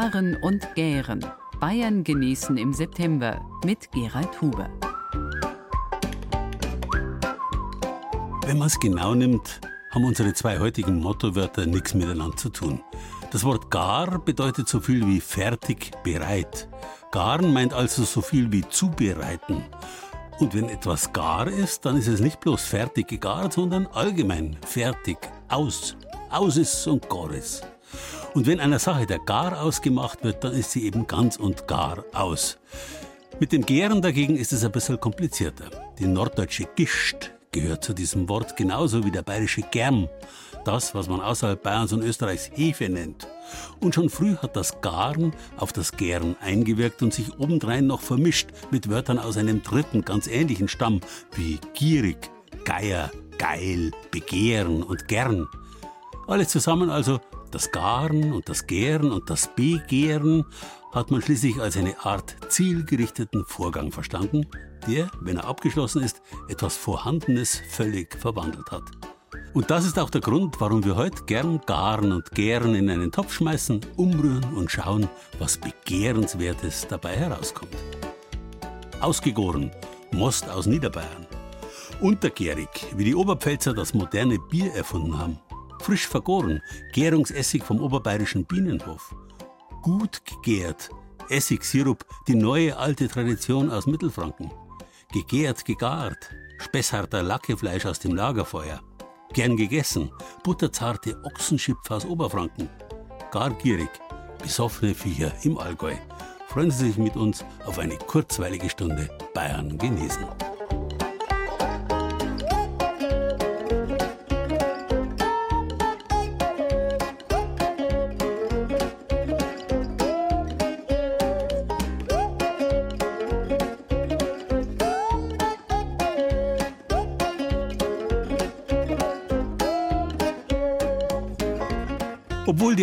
Garen und Gären. Bayern genießen im September mit Gerald Huber. Wenn man es genau nimmt, haben unsere zwei heutigen Mottowörter nichts miteinander zu tun. Das Wort gar bedeutet so viel wie fertig, bereit. Garen meint also so viel wie zubereiten. Und wenn etwas gar ist, dann ist es nicht bloß fertig gegart, sondern allgemein fertig, aus. Aus ist und gar ist. Und wenn einer Sache der Gar ausgemacht wird, dann ist sie eben ganz und gar aus. Mit dem Gären dagegen ist es ein bisschen komplizierter. Die norddeutsche Gischt gehört zu diesem Wort genauso wie der bayerische Germ, das, was man außerhalb Bayerns und Österreichs Hefe nennt. Und schon früh hat das Garen auf das Gären eingewirkt und sich obendrein noch vermischt mit Wörtern aus einem dritten, ganz ähnlichen Stamm wie gierig, Geier, geil, begehren und gern. Alles zusammen also das Garen und das Gären und das Begehren hat man schließlich als eine Art zielgerichteten Vorgang verstanden, der, wenn er abgeschlossen ist, etwas Vorhandenes völlig verwandelt hat. Und das ist auch der Grund, warum wir heute gern garen und gären in einen Topf schmeißen, umrühren und schauen, was Begehrenswertes dabei herauskommt. Ausgegoren, Most aus Niederbayern. Untergärig, wie die Oberpfälzer das moderne Bier erfunden haben. Frisch vergoren, Gärungsessig vom oberbayerischen Bienenhof. Gut gegärt, Essigsirup, die neue alte Tradition aus Mittelfranken. Gegärt, gegart, Spessharter Lackefleisch aus dem Lagerfeuer. Gern gegessen, butterzarte Ochsenschipf aus Oberfranken. Gar gierig, besoffene Viecher im Allgäu. Freuen Sie sich mit uns auf eine kurzweilige Stunde Bayern genießen.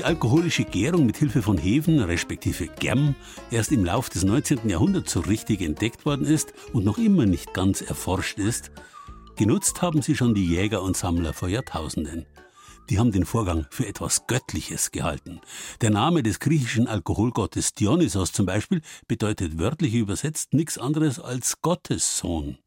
Alkoholische Gärung mit Hilfe von Hefen respektive Germ erst im Lauf des 19. Jahrhunderts so richtig entdeckt worden ist und noch immer nicht ganz erforscht ist, genutzt haben sie schon die Jäger und Sammler vor Jahrtausenden. Die haben den Vorgang für etwas Göttliches gehalten. Der Name des griechischen Alkoholgottes Dionysos zum Beispiel bedeutet wörtlich übersetzt nichts anderes als Gottessohn.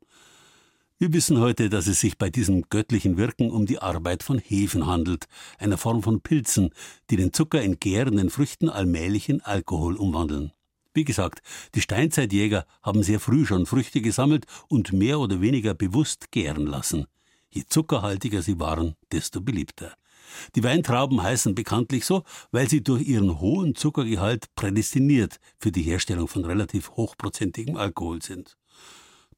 Wir wissen heute, dass es sich bei diesem göttlichen Wirken um die Arbeit von Hefen handelt, einer Form von Pilzen, die den Zucker in gärenden Früchten allmählich in Alkohol umwandeln. Wie gesagt, die Steinzeitjäger haben sehr früh schon Früchte gesammelt und mehr oder weniger bewusst gären lassen. Je zuckerhaltiger sie waren, desto beliebter. Die Weintrauben heißen bekanntlich so, weil sie durch ihren hohen Zuckergehalt prädestiniert für die Herstellung von relativ hochprozentigem Alkohol sind.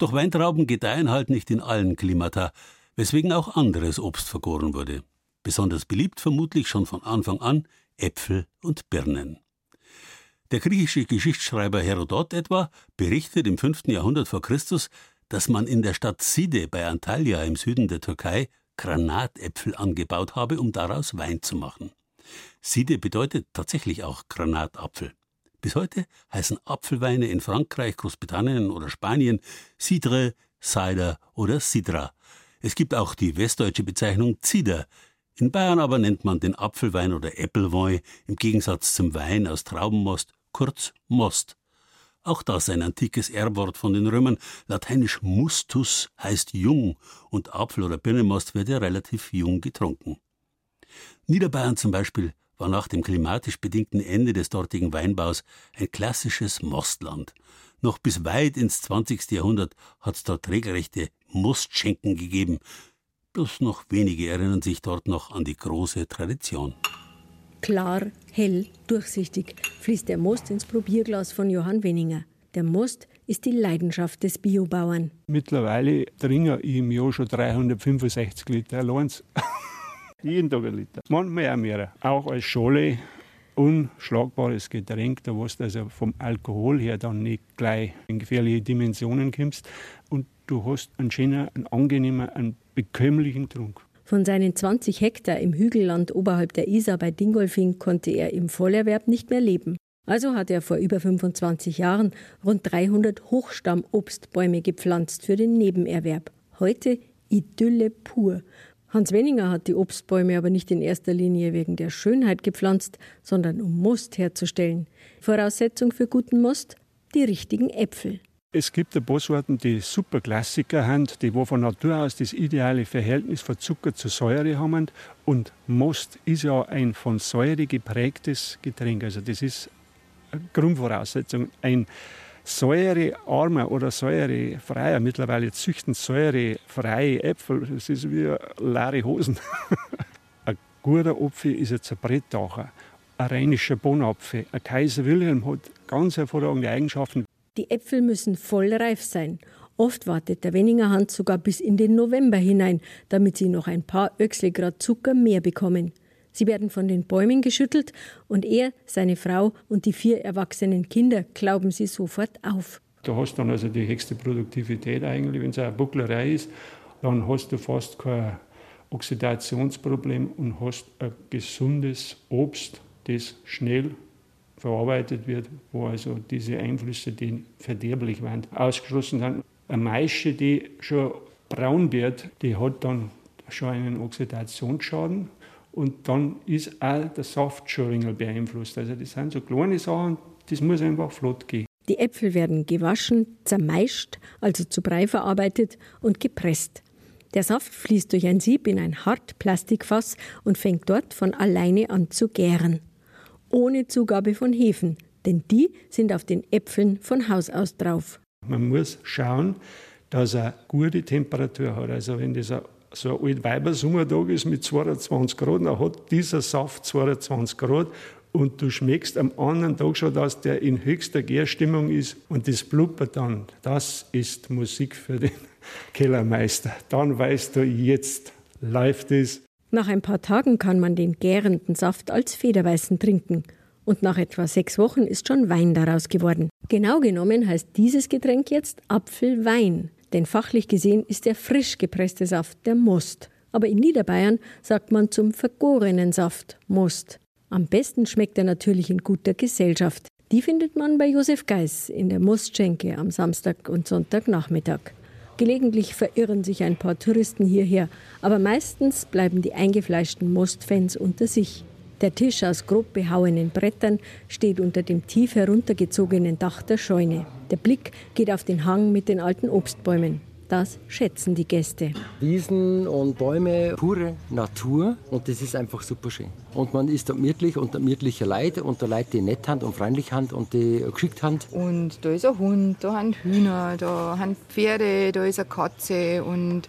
Doch Weintrauben gedeihen halt nicht in allen Klimata, weswegen auch anderes Obst vergoren wurde. Besonders beliebt vermutlich schon von Anfang an Äpfel und Birnen. Der griechische Geschichtsschreiber Herodot etwa berichtet im 5. Jahrhundert vor Christus, dass man in der Stadt Side bei Antalya im Süden der Türkei Granatäpfel angebaut habe, um daraus Wein zu machen. Side bedeutet tatsächlich auch Granatapfel. Bis heute heißen Apfelweine in Frankreich, Großbritannien oder Spanien Cidre, Cider oder Sidra. Es gibt auch die westdeutsche Bezeichnung Cider. In Bayern aber nennt man den Apfelwein oder Äppelwein im Gegensatz zum Wein aus Traubenmost kurz Most. Auch das ein antikes Erbwort von den Römern. Lateinisch mustus heißt jung und Apfel- oder Birnenmost wird ja relativ jung getrunken. Niederbayern zum Beispiel war nach dem klimatisch bedingten Ende des dortigen Weinbaus ein klassisches Mostland. Noch bis weit ins 20. Jahrhundert hat es dort regelrechte Mostschenken gegeben. Bloß noch wenige erinnern sich dort noch an die große Tradition. Klar, hell, durchsichtig fließt der Most ins Probierglas von Johann Wenninger. Der Most ist die Leidenschaft des Biobauern. Mittlerweile trinke ich im Jahr schon 365 Liter allein. Jeden Tag ein Liter. Manchmal auch mehr. Auch als Schale unschlagbares Getränk, da was also vom Alkohol her dann nicht gleich in gefährliche Dimensionen kommst. Und du hast einen schönen, einen angenehmen, einen bekömmlichen Trunk. Von seinen 20 Hektar im Hügelland oberhalb der Isar bei Dingolfing konnte er im Vollerwerb nicht mehr leben. Also hat er vor über 25 Jahren rund 300 Hochstammobstbäume gepflanzt für den Nebenerwerb. Heute Idylle pur. Hans Wenninger hat die Obstbäume aber nicht in erster Linie wegen der Schönheit gepflanzt, sondern um Most herzustellen. Voraussetzung für guten Most? Die richtigen Äpfel. Es gibt ein paar Sorten, die super Klassiker sind, die wo von Natur aus das ideale Verhältnis von Zucker zu Säure haben. Und Most ist ja ein von Säure geprägtes Getränk. Also das ist eine Grundvoraussetzung. Ein säurearmer oder säurefreier, mittlerweile züchten säurefreie Äpfel, das ist wie leere Hosen. ein guter Apfel ist ein Zerbrettacher, ein rheinischer Bonapfel. Ein Kaiser Wilhelm hat ganz hervorragende Eigenschaften. Die Äpfel müssen voll reif sein. Oft wartet der Wenninger Hand sogar bis in den November hinein, damit sie noch ein paar Öchselgrad Zucker mehr bekommen. Sie werden von den Bäumen geschüttelt und er, seine Frau und die vier erwachsenen Kinder glauben sie sofort auf. Du hast dann also die höchste Produktivität eigentlich, wenn es eine Bucklerei ist, dann hast du fast kein Oxidationsproblem und hast ein gesundes Obst, das schnell verarbeitet wird, wo also diese Einflüsse, die verderblich waren, ausgeschlossen sind. Eine Maische, die schon braun wird, die hat dann schon einen Oxidationsschaden und dann ist auch der Saft schon ein beeinflusst. Also das sind so kleine Sachen, das muss einfach flott gehen. Die Äpfel werden gewaschen, zermeischt, also zu Brei verarbeitet und gepresst. Der Saft fließt durch ein Sieb in ein Hartplastikfass und fängt dort von alleine an zu gären. Ohne Zugabe von Hefen, denn die sind auf den Äpfeln von Haus aus drauf. Man muss schauen, dass er gute Temperatur hat. Also wenn das ein so ein alt Weibersummertag ist mit 22 Grad, dann hat dieser Saft 22 Grad und du schmeckst am anderen Tag schon, dass der in höchster Gärstimmung ist und das blubbert dann. Das ist Musik für den Kellermeister. Dann weißt du, jetzt läuft es. Nach ein paar Tagen kann man den gärenden Saft als Federweißen trinken. Und nach etwa sechs Wochen ist schon Wein daraus geworden. Genau genommen heißt dieses Getränk jetzt Apfelwein. Denn fachlich gesehen ist der frisch gepresste Saft der Most. Aber in Niederbayern sagt man zum vergorenen Saft Most. Am besten schmeckt er natürlich in guter Gesellschaft. Die findet man bei Josef Geis in der Mostschenke am Samstag und Sonntagnachmittag. Gelegentlich verirren sich ein paar Touristen hierher, aber meistens bleiben die eingefleischten Mostfans unter sich. Der Tisch aus grob behauenen Brettern steht unter dem tief heruntergezogenen Dach der Scheune. Der Blick geht auf den Hang mit den alten Obstbäumen. Das schätzen die Gäste. Wiesen und Bäume, pure Natur und das ist einfach super schön. Und man ist da gemütlich unter gemütlicher Leid und da Leute die nett Hand und freundlich Hand und die geschickt Hand. Und da ist ein Hund, da haben Hühner, da haben Pferde, da ist eine Katze und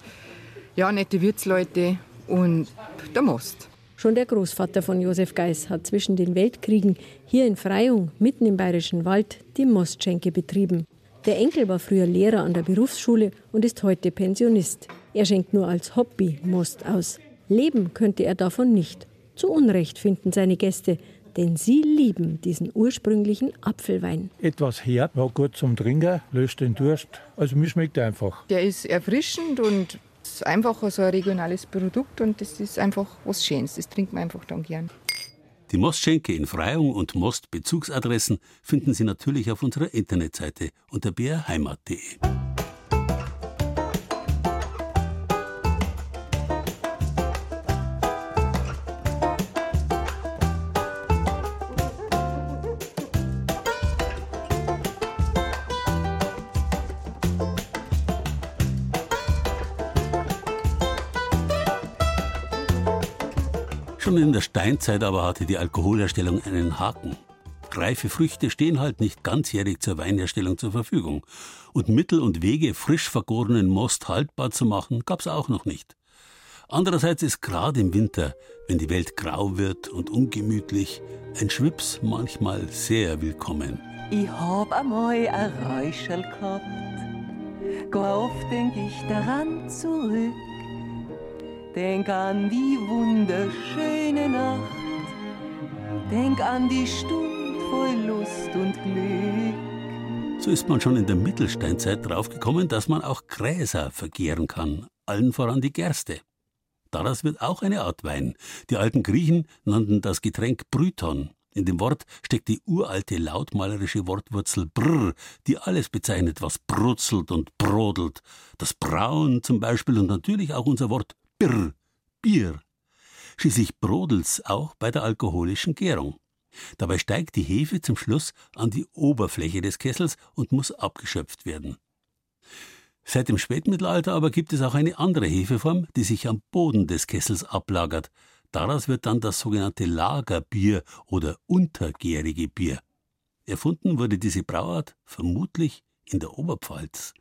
ja, nette Wirtsleute und der Most. Schon der Großvater von Josef Geis hat zwischen den Weltkriegen hier in Freyung, mitten im bayerischen Wald, die Mostschenke betrieben. Der Enkel war früher Lehrer an der Berufsschule und ist heute Pensionist. Er schenkt nur als Hobby Most aus. Leben könnte er davon nicht. Zu Unrecht finden seine Gäste, denn sie lieben diesen ursprünglichen Apfelwein. Etwas herb, ja, gut zum Trinken, löst den Durst. Also mir schmeckt er einfach. Der ist erfrischend und ist einfach so ein regionales Produkt und das ist einfach was Schönes. Das trinkt man einfach dann gern. Die Mostschenke in Freyung und Most-Bezugsadressen finden Sie natürlich auf unserer Internetseite unter brheimat.de. Schon in der Steinzeit aber hatte die Alkoholherstellung einen Haken. Reife Früchte stehen halt nicht ganzjährig zur Weinherstellung zur Verfügung. Und Mittel und Wege, frisch vergorenen Most haltbar zu machen, gab's auch noch nicht. Andererseits ist gerade im Winter, wenn die Welt grau wird und ungemütlich, ein Schwips manchmal sehr willkommen. Ich hab einmal ein Räuschel gehabt, gar oft denk ich daran zurück Denk an die wunderschöne Nacht, denk an die Stund voll Lust und Glück. So ist man schon in der Mittelsteinzeit draufgekommen, dass man auch Gräser vergehren kann, allen voran die Gerste. Daraus wird auch eine Art Wein. Die alten Griechen nannten das Getränk Bryton. In dem Wort steckt die uralte lautmalerische Wortwurzel brr, die alles bezeichnet, was brutzelt und brodelt. Das Brauen zum Beispiel und natürlich auch unser Wort Birr, Bier. Schließlich brodelt's auch bei der alkoholischen Gärung. Dabei steigt die Hefe zum Schluss an die Oberfläche des Kessels und muss abgeschöpft werden. Seit dem Spätmittelalter aber gibt es auch eine andere Hefeform, die sich am Boden des Kessels ablagert. Daraus wird dann das sogenannte Lagerbier oder untergärige Bier. Erfunden wurde diese Brauart vermutlich in der Oberpfalz.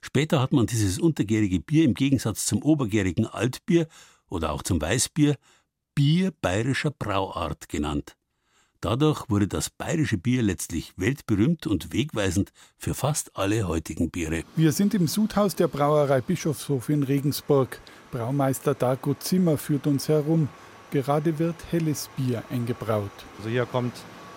Später hat man dieses untergärige Bier im Gegensatz zum obergärigen Altbier oder auch zum Weißbier Bier bayerischer Brauart genannt. Dadurch wurde das bayerische Bier letztlich weltberühmt und wegweisend für fast alle heutigen Biere. Wir sind im Sudhaus der Brauerei Bischofshof in Regensburg. Braumeister Dago Zimmer führt uns herum. Gerade wird helles Bier eingebraut. Also hier kommt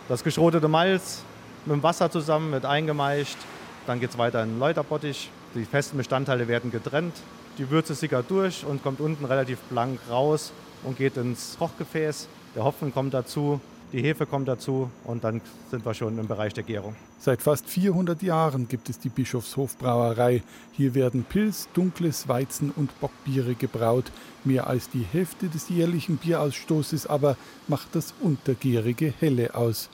das geschrotete Malz mit dem Wasser zusammen, wird eingemeischt. Dann geht es weiter in den Läuterbottich. Die festen Bestandteile werden getrennt. Die Würze sickert durch und kommt unten relativ blank raus und geht ins Kochgefäß. Der Hopfen kommt dazu, die Hefe kommt dazu und dann sind wir schon im Bereich der Gärung. Seit fast 400 Jahren gibt es die Bischofshofbrauerei. Hier werden Pilz, dunkles Weizen und Bockbiere gebraut. Mehr als die Hälfte des jährlichen Bierausstoßes aber macht das untergärige Helle aus.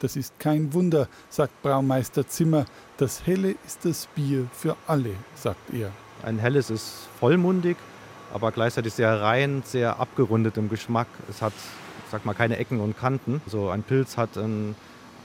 Das ist kein Wunder, sagt Braumeister Zimmer. Das Helle ist das Bier für alle, sagt er. Ein helles ist vollmundig, aber gleichzeitig sehr rein, sehr abgerundet im Geschmack. Es hat sag mal, keine Ecken und Kanten. So ein Pilz hat eine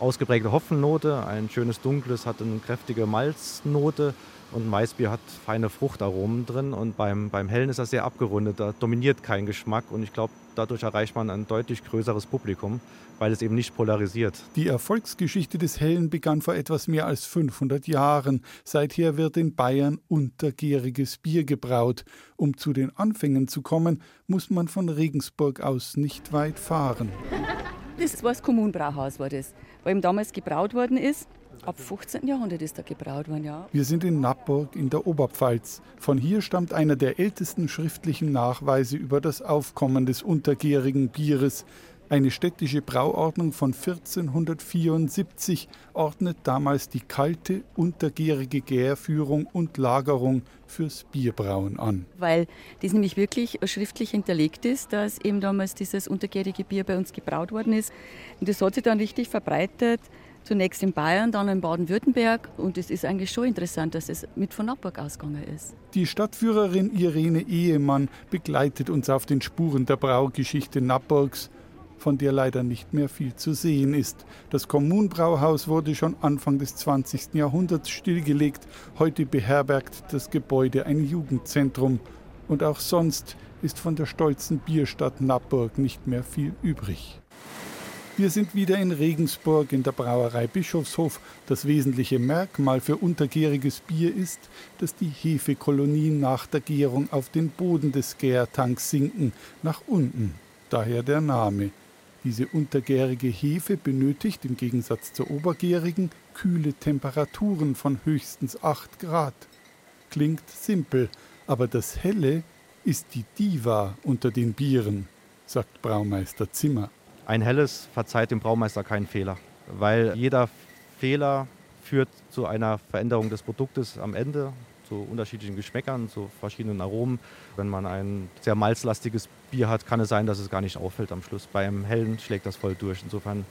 ausgeprägte Hopfennote, ein schönes dunkles hat eine kräftige Malznote und Maisbier hat feine Fruchtaromen drin und beim, beim Hellen ist das sehr abgerundet, da dominiert kein Geschmack und ich glaube, dadurch erreicht man ein deutlich größeres Publikum, weil es eben nicht polarisiert. Die Erfolgsgeschichte des Hellen begann vor etwas mehr als 500 Jahren. Seither wird in Bayern untergäriges Bier gebraut. Um zu den Anfängen zu kommen, muss man von Regensburg aus nicht weit fahren. Das war das Kommunbrauhaus, war das, wo eben damals gebraut worden ist. Ab 15. Jahrhundert ist da gebraut worden, ja. Wir sind in Nappburg in der Oberpfalz. Von hier stammt einer der ältesten schriftlichen Nachweise über das Aufkommen des untergärigen Bieres. Eine städtische Brauordnung von 1474 ordnet damals die kalte, untergärige Gärführung und Lagerung fürs Bierbrauen an. Weil das nämlich wirklich schriftlich hinterlegt ist, dass eben damals dieses untergärige Bier bei uns gebraut worden ist. Und das hat sich dann richtig verbreitet Zunächst in Bayern, dann in Baden-Württemberg. Und es ist eigentlich schon interessant, dass es mit von Nappburg ausgegangen ist. Die Stadtführerin Irene Ehemann begleitet uns auf den Spuren der Braugeschichte Nappburgs, von der leider nicht mehr viel zu sehen ist. Das Kommunbrauhaus wurde schon Anfang des 20. Jahrhunderts stillgelegt. Heute beherbergt das Gebäude ein Jugendzentrum. Und auch sonst ist von der stolzen Bierstadt Nappburg nicht mehr viel übrig. Wir sind wieder in Regensburg in der Brauerei Bischofshof. Das wesentliche Merkmal für untergäriges Bier ist, dass die Hefekolonien nach der Gärung auf den Boden des Gärtanks sinken, nach unten. Daher der Name. Diese untergärige Hefe benötigt im Gegensatz zur obergärigen kühle Temperaturen von höchstens 8 Grad. Klingt simpel, aber das Helle ist die Diva unter den Bieren, sagt Braumeister Zimmer. Ein helles verzeiht dem Braumeister keinen Fehler, weil jeder Fehler führt zu einer Veränderung des Produktes am Ende, zu unterschiedlichen Geschmäckern, zu verschiedenen Aromen. Wenn man ein sehr malzlastiges Bier hat, kann es sein, dass es gar nicht auffällt am Schluss. Beim hellen schlägt das voll durch. Insofern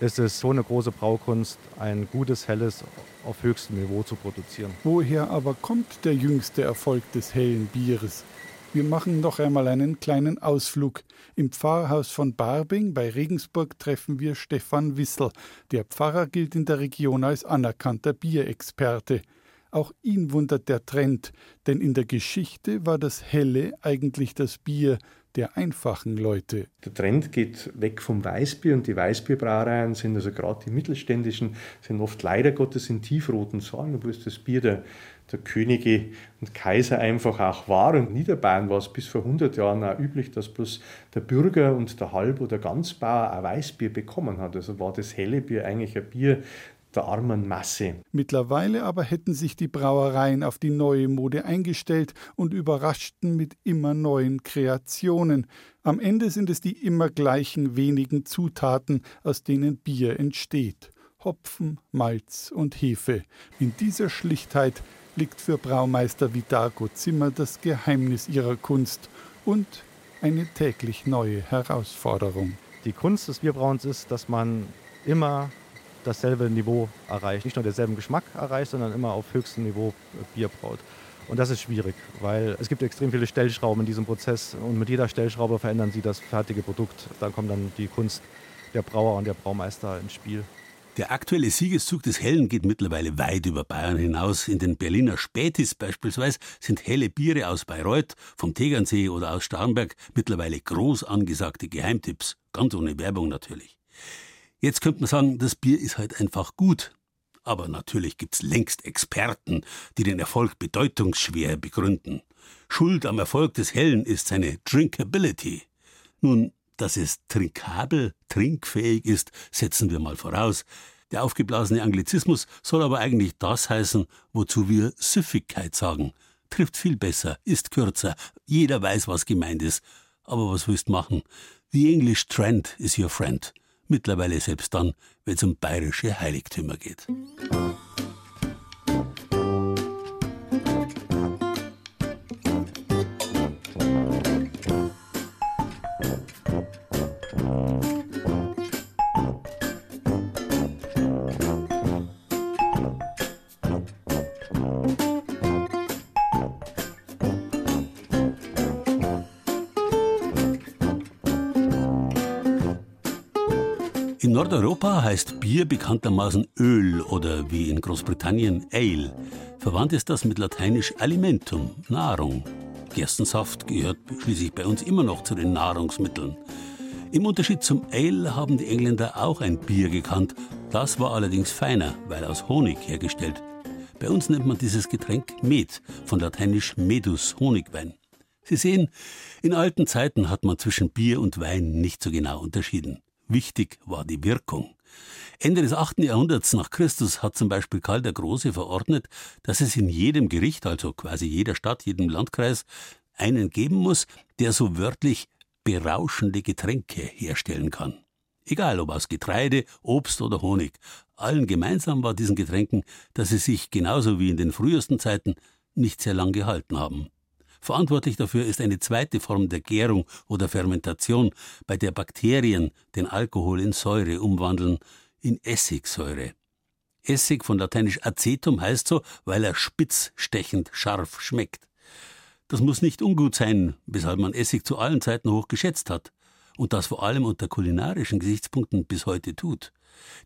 ist es so eine große Braukunst, ein gutes helles auf höchstem Niveau zu produzieren. Woher aber kommt der jüngste Erfolg des hellen Bieres? Wir machen noch einmal einen kleinen Ausflug. Im Pfarrhaus von Barbing bei Regensburg treffen wir Stefan Wissel. Der Pfarrer gilt in der Region als anerkannter Bierexperte. Auch ihn wundert der Trend, denn in der Geschichte war das Helle eigentlich das Bier der einfachen Leute. Der Trend geht weg vom Weißbier und die Weißbierbrauereien sind also gerade die mittelständischen, sind oft leider Gottes in tiefroten Saalen, wo es das Bier der der Könige und Kaiser einfach auch war. Und in Niederbayern war es bis vor 100 Jahren auch üblich, dass bloß der Bürger und der Halb- oder Ganzbauer ein Weißbier bekommen hat. Also war das helle Bier eigentlich ein Bier der armen Masse. Mittlerweile aber hätten sich die Brauereien auf die neue Mode eingestellt und überraschten mit immer neuen Kreationen. Am Ende sind es die immer gleichen wenigen Zutaten, aus denen Bier entsteht. Hopfen, Malz und Hefe. In dieser Schlichtheit liegt für Braumeister Vidago Zimmer das Geheimnis ihrer Kunst und eine täglich neue Herausforderung. Die Kunst des Bierbrauens ist, dass man immer dasselbe Niveau erreicht. Nicht nur denselben Geschmack erreicht, sondern immer auf höchstem Niveau Bier braut. Und das ist schwierig, weil es gibt extrem viele Stellschrauben in diesem Prozess und mit jeder Stellschraube verändern sie das fertige Produkt. Dann kommt dann die Kunst der Brauer und der Braumeister ins Spiel. Der aktuelle Siegeszug des Hellen geht mittlerweile weit über Bayern hinaus. In den Berliner Spätis beispielsweise sind helle Biere aus Bayreuth, vom Tegernsee oder aus Starnberg mittlerweile groß angesagte Geheimtipps. Ganz ohne Werbung natürlich. Jetzt könnte man sagen, das Bier ist halt einfach gut. Aber natürlich gibt's längst Experten, die den Erfolg bedeutungsschwer begründen. Schuld am Erfolg des Hellen ist seine Drinkability. Nun, dass es trinkabel, trinkfähig ist, setzen wir mal voraus. Der aufgeblasene Anglizismus soll aber eigentlich das heißen, wozu wir Süffigkeit sagen. Trifft viel besser, ist kürzer, jeder weiß, was gemeint ist. Aber was willst machen? The English trend is your friend. Mittlerweile selbst dann, wenn es um bayerische Heiligtümer geht. Nordeuropa heißt Bier bekanntermaßen Öl oder wie in Großbritannien Ale. Verwandt ist das mit lateinisch Alimentum, Nahrung. Gerstensaft gehört schließlich bei uns immer noch zu den Nahrungsmitteln. Im Unterschied zum Ale haben die Engländer auch ein Bier gekannt. Das war allerdings feiner, weil aus Honig hergestellt. Bei uns nennt man dieses Getränk Met, von lateinisch Medus, Honigwein. Sie sehen, in alten Zeiten hat man zwischen Bier und Wein nicht so genau unterschieden. Wichtig war die Wirkung. Ende des 8. Jahrhunderts nach Christus hat zum Beispiel Karl der Große verordnet, dass es in jedem Gericht, also quasi jeder Stadt, jedem Landkreis, einen geben muss, der so wörtlich berauschende Getränke herstellen kann. Egal ob aus Getreide, Obst oder Honig. Allen gemeinsam war diesen Getränken, dass sie sich genauso wie in den frühesten Zeiten nicht sehr lang gehalten haben. Verantwortlich dafür ist eine zweite Form der Gärung oder Fermentation, bei der Bakterien den Alkohol in Säure umwandeln, in Essigsäure. Essig von lateinisch acetum heißt so, weil er spitz, stechend, scharf schmeckt. Das muss nicht ungut sein, weshalb man Essig zu allen Zeiten hoch geschätzt hat und das vor allem unter kulinarischen Gesichtspunkten bis heute tut.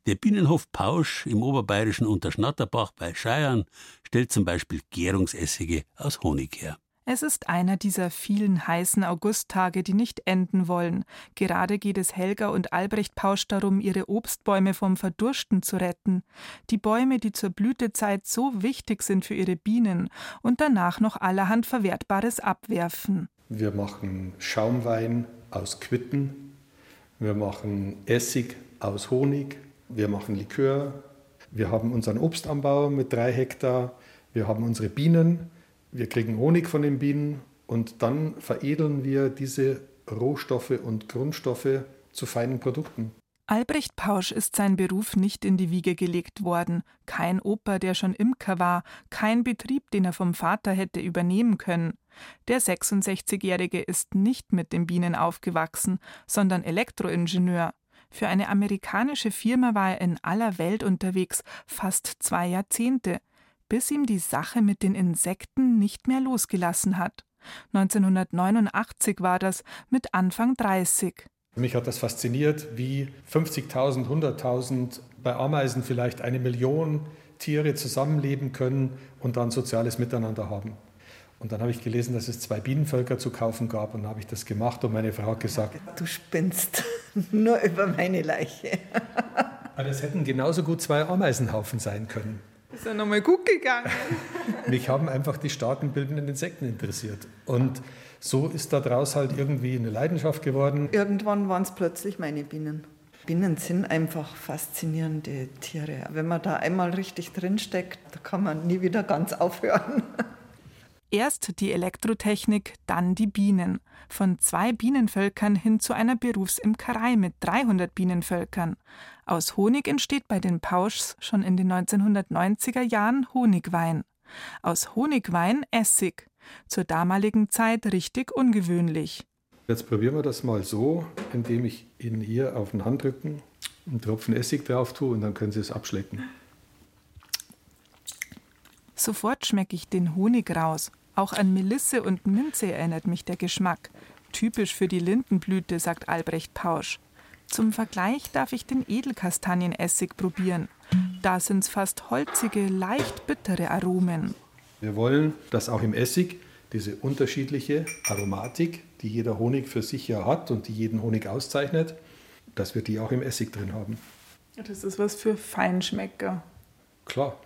Der Bienenhof Pausch im oberbayerischen Unterschnatterbach bei Scheiern stellt zum Beispiel Gärungsessige aus Honig her. Es ist einer dieser vielen heißen Augusttage, die nicht enden wollen. Gerade geht es Helga und Albrecht Pausch darum, ihre Obstbäume vom Verdursten zu retten. Die Bäume, die zur Blütezeit so wichtig sind für ihre Bienen und danach noch allerhand Verwertbares abwerfen. Wir machen Schaumwein aus Quitten. Wir machen Essig aus Honig. Wir machen Likör. Wir haben unseren Obstanbau mit drei Hektar. Wir haben unsere Bienen wir kriegen Honig von den Bienen und dann veredeln wir diese Rohstoffe und Grundstoffe zu feinen Produkten. Albrecht Pausch ist sein Beruf nicht in die Wiege gelegt worden, kein Opa, der schon Imker war, kein Betrieb, den er vom Vater hätte übernehmen können. Der 66-Jährige ist nicht mit den Bienen aufgewachsen, sondern Elektroingenieur. Für eine amerikanische Firma war er in aller Welt unterwegs, fast zwei Jahrzehnte bis ihm die Sache mit den Insekten nicht mehr losgelassen hat. 1989 war das, mit Anfang 30. Mich hat das fasziniert, wie 50.000, 100.000, bei Ameisen vielleicht eine Million Tiere zusammenleben können und dann soziales Miteinander haben. Und dann habe ich gelesen, dass es zwei Bienenvölker zu kaufen gab und dann habe ich das gemacht und meine Frau hat gesagt, du spinnst nur über meine Leiche. das hätten genauso gut zwei Ameisenhaufen sein können. Ist ja nochmal gut gegangen. Mich haben einfach die staatenbildenden Insekten interessiert. Und so ist daraus halt irgendwie eine Leidenschaft geworden. Irgendwann waren es plötzlich meine Bienen. Bienen sind einfach faszinierende Tiere. Wenn man da einmal richtig drinsteckt, da kann man nie wieder ganz aufhören. Erst die Elektrotechnik, dann die Bienen. Von zwei Bienenvölkern hin zu einer Berufsimkerei mit 300 Bienenvölkern. Aus Honig entsteht bei den Pauschs schon in den 1990er Jahren Honigwein. Aus Honigwein Essig. Zur damaligen Zeit richtig ungewöhnlich. Jetzt probieren wir das mal so, indem ich Ihnen hier auf den Handrücken einen Tropfen Essig drauf tue und dann können Sie es abschlecken. Sofort schmecke ich den Honig raus. Auch an Melisse und Minze erinnert mich der Geschmack. Typisch für die Lindenblüte, sagt Albrecht Pausch. Zum Vergleich darf ich den Edelkastanienessig probieren. Da sind's fast holzige, leicht bittere Aromen. Wir wollen, dass auch im Essig diese unterschiedliche Aromatik, die jeder Honig für sich ja hat und die jeden Honig auszeichnet, dass wir die auch im Essig drin haben. Das ist was für Feinschmecker. Klar.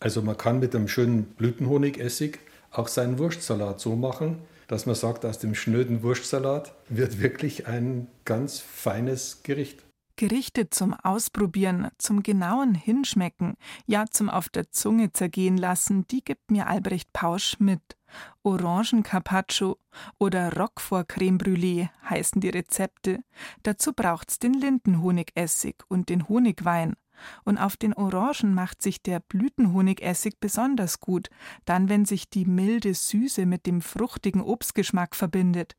Also man kann mit einem schönen Blütenhonigessig auch seinen Wurstsalat so machen, dass man sagt, aus dem schnöden Wurstsalat wird wirklich ein ganz feines Gericht. Gerichte zum Ausprobieren, zum genauen Hinschmecken, ja zum auf der Zunge zergehen lassen, die gibt mir Albrecht Pausch mit. Orangencarpaccio oder Roquefort Creme Brûlée heißen die Rezepte. Dazu braucht's den Lindenhonigessig und den Honigwein. Und auf den Orangen macht sich der Blütenhonigessig besonders gut, dann wenn sich die milde Süße mit dem fruchtigen Obstgeschmack verbindet.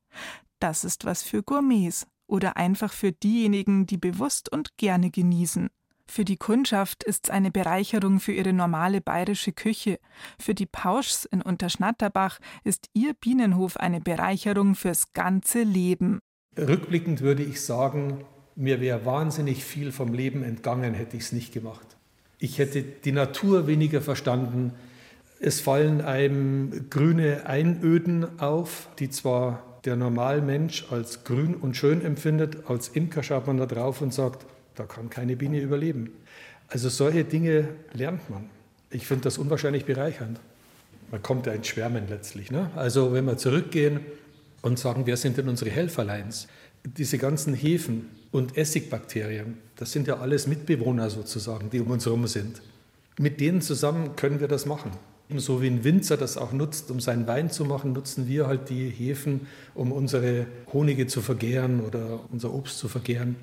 Das ist was für Gourmets oder einfach für diejenigen, die bewusst und gerne genießen. Für die Kundschaft ist's eine Bereicherung für ihre normale bayerische Küche. Für die Pauschs in Unterschnatterbach ist ihr Bienenhof eine Bereicherung fürs ganze Leben. Rückblickend würde ich sagen, mir wäre wahnsinnig viel vom Leben entgangen, hätte ich es nicht gemacht. Ich hätte die Natur weniger verstanden. Es fallen einem grüne Einöden auf, die zwar der Normalmensch als grün und schön empfindet, als Imker schaut man da drauf und sagt, da kann keine Biene überleben. Also solche Dinge lernt man. Ich finde das unwahrscheinlich bereichernd. Man kommt ja ins Schwärmen letztlich. Ne? Also wenn wir zurückgehen und sagen, wer sind denn unsere Helferleins? Diese ganzen Hefen und Essigbakterien, das sind ja alles Mitbewohner sozusagen, die um uns herum sind. Mit denen zusammen können wir das machen. So wie ein Winzer das auch nutzt, um seinen Wein zu machen, nutzen wir halt die Hefen, um unsere Honige zu vergären oder unser Obst zu vergären.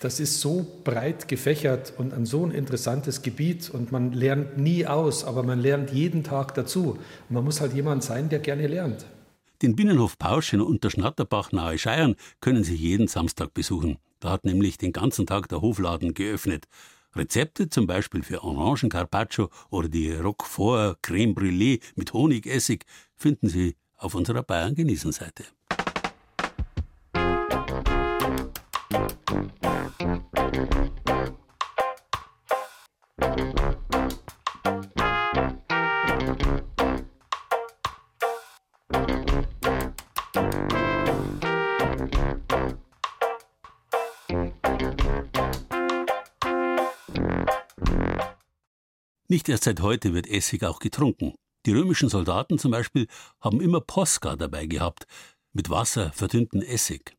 Das ist so breit gefächert und ein so ein interessantes Gebiet und man lernt nie aus, aber man lernt jeden Tag dazu. Man muss halt jemand sein, der gerne lernt. Den Binnenhof Pausch in Unterschnatterbach nahe Scheiern können Sie jeden Samstag besuchen. Da hat nämlich den ganzen Tag der Hofladen geöffnet. Rezepte zum Beispiel für Orangen Carpaccio oder die Roquefort Creme Brûlée mit Honigessig finden Sie auf unserer Bayern genießen Seite. Nicht erst seit heute wird Essig auch getrunken. Die römischen Soldaten zum Beispiel haben immer Posca dabei gehabt, mit Wasser verdünnten Essig.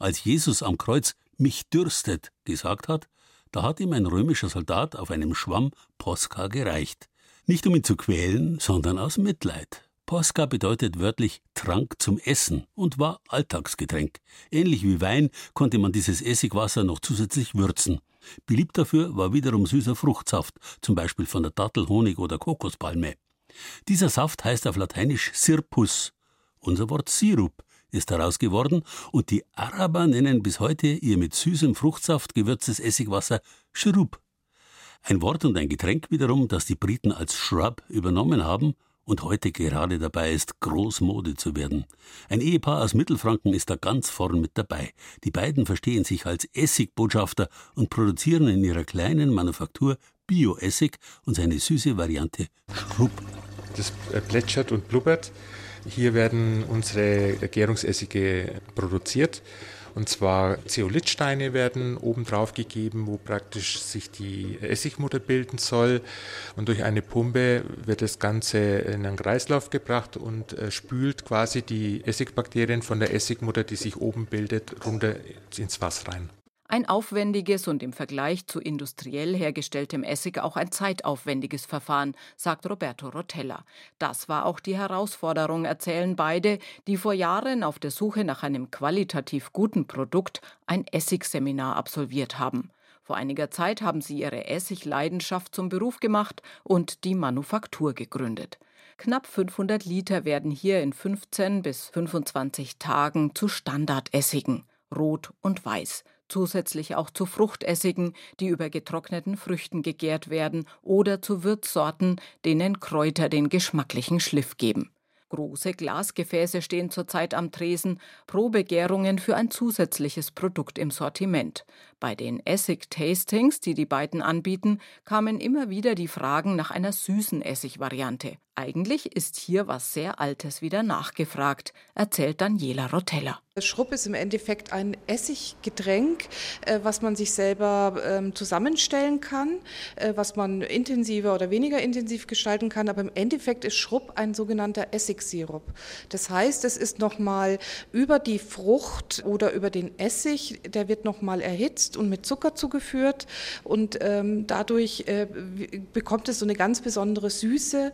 Als Jesus am Kreuz mich dürstet gesagt hat, da hat ihm ein römischer Soldat auf einem Schwamm Posca gereicht. Nicht um ihn zu quälen, sondern aus Mitleid. Posca bedeutet wörtlich Trank zum Essen und war Alltagsgetränk. Ähnlich wie Wein konnte man dieses Essigwasser noch zusätzlich würzen. Beliebt dafür war wiederum süßer Fruchtsaft, zum Beispiel von der Dattel, Honig oder Kokospalme. Dieser Saft heißt auf Lateinisch Sirpus. Unser Wort Sirup ist daraus geworden und die Araber nennen bis heute ihr mit süßem Fruchtsaft gewürztes Essigwasser Shrub. Ein Wort und ein Getränk wiederum, das die Briten als Shrub übernommen haben und heute gerade dabei ist, Großmode zu werden. Ein Ehepaar aus Mittelfranken ist da ganz vorn mit dabei. Die beiden verstehen sich als Essigbotschafter und produzieren in ihrer kleinen Manufaktur Bioessig und seine süße Variante Schrub. Das plätschert und blubbert. Hier werden unsere Gärungsessige produziert. Und zwar Zeolithsteine werden oben drauf gegeben, wo praktisch sich die Essigmutter bilden soll. Und durch eine Pumpe wird das Ganze in einen Kreislauf gebracht und äh, spült quasi die Essigbakterien von der Essigmutter, die sich oben bildet, runter ins Wasser rein. Ein aufwendiges und im Vergleich zu industriell hergestelltem Essig auch ein zeitaufwendiges Verfahren, sagt Roberto Rotella. Das war auch die Herausforderung, erzählen beide, die vor Jahren auf der Suche nach einem qualitativ guten Produkt ein Essigseminar absolviert haben. Vor einiger Zeit haben sie ihre Essigleidenschaft zum Beruf gemacht und die Manufaktur gegründet. Knapp 500 Liter werden hier in 15 bis 25 Tagen zu Standardessigen, rot und weiß, zusätzlich auch zu Fruchtessigen, die über getrockneten Früchten gegärt werden, oder zu Würzsorten, denen Kräuter den geschmacklichen Schliff geben. Große Glasgefäße stehen zurzeit am Tresen, Probegärungen für ein zusätzliches Produkt im Sortiment. Bei den Essig-Tastings, die die beiden anbieten, kamen immer wieder die Fragen nach einer süßen Essig-Variante. Eigentlich ist hier was sehr Altes wieder nachgefragt, erzählt Daniela Rotella. Schrupp ist im Endeffekt ein Essiggetränk, äh, was man sich selber ähm, zusammenstellen kann, äh, was man intensiver oder weniger intensiv gestalten kann. Aber im Endeffekt ist Schrupp ein sogenannter Essigsirup. Das heißt, es ist nochmal über die Frucht oder über den Essig, der wird nochmal erhitzt und mit Zucker zugeführt. Und ähm, dadurch äh, bekommt es so eine ganz besondere Süße.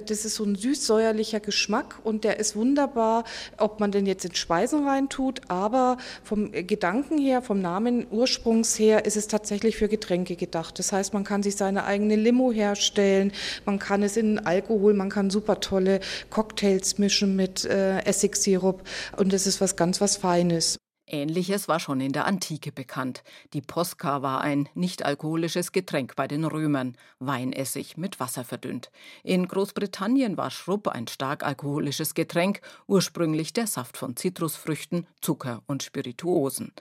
Das ist so ein süß-säuerlicher Geschmack und der ist wunderbar, ob man den jetzt in Speisen rein tut, aber vom Gedanken her, vom Namen ursprungs her, ist es tatsächlich für Getränke gedacht. Das heißt, man kann sich seine eigene Limo herstellen, man kann es in Alkohol, man kann super tolle Cocktails mischen mit äh, Essigsirup und das ist was ganz was Feines. Ähnliches war schon in der Antike bekannt. Die Posca war ein nicht-alkoholisches Getränk bei den Römern, Weinessig mit Wasser verdünnt. In Großbritannien war Schrupp ein stark alkoholisches Getränk, ursprünglich der Saft von Zitrusfrüchten, Zucker und Spirituosen.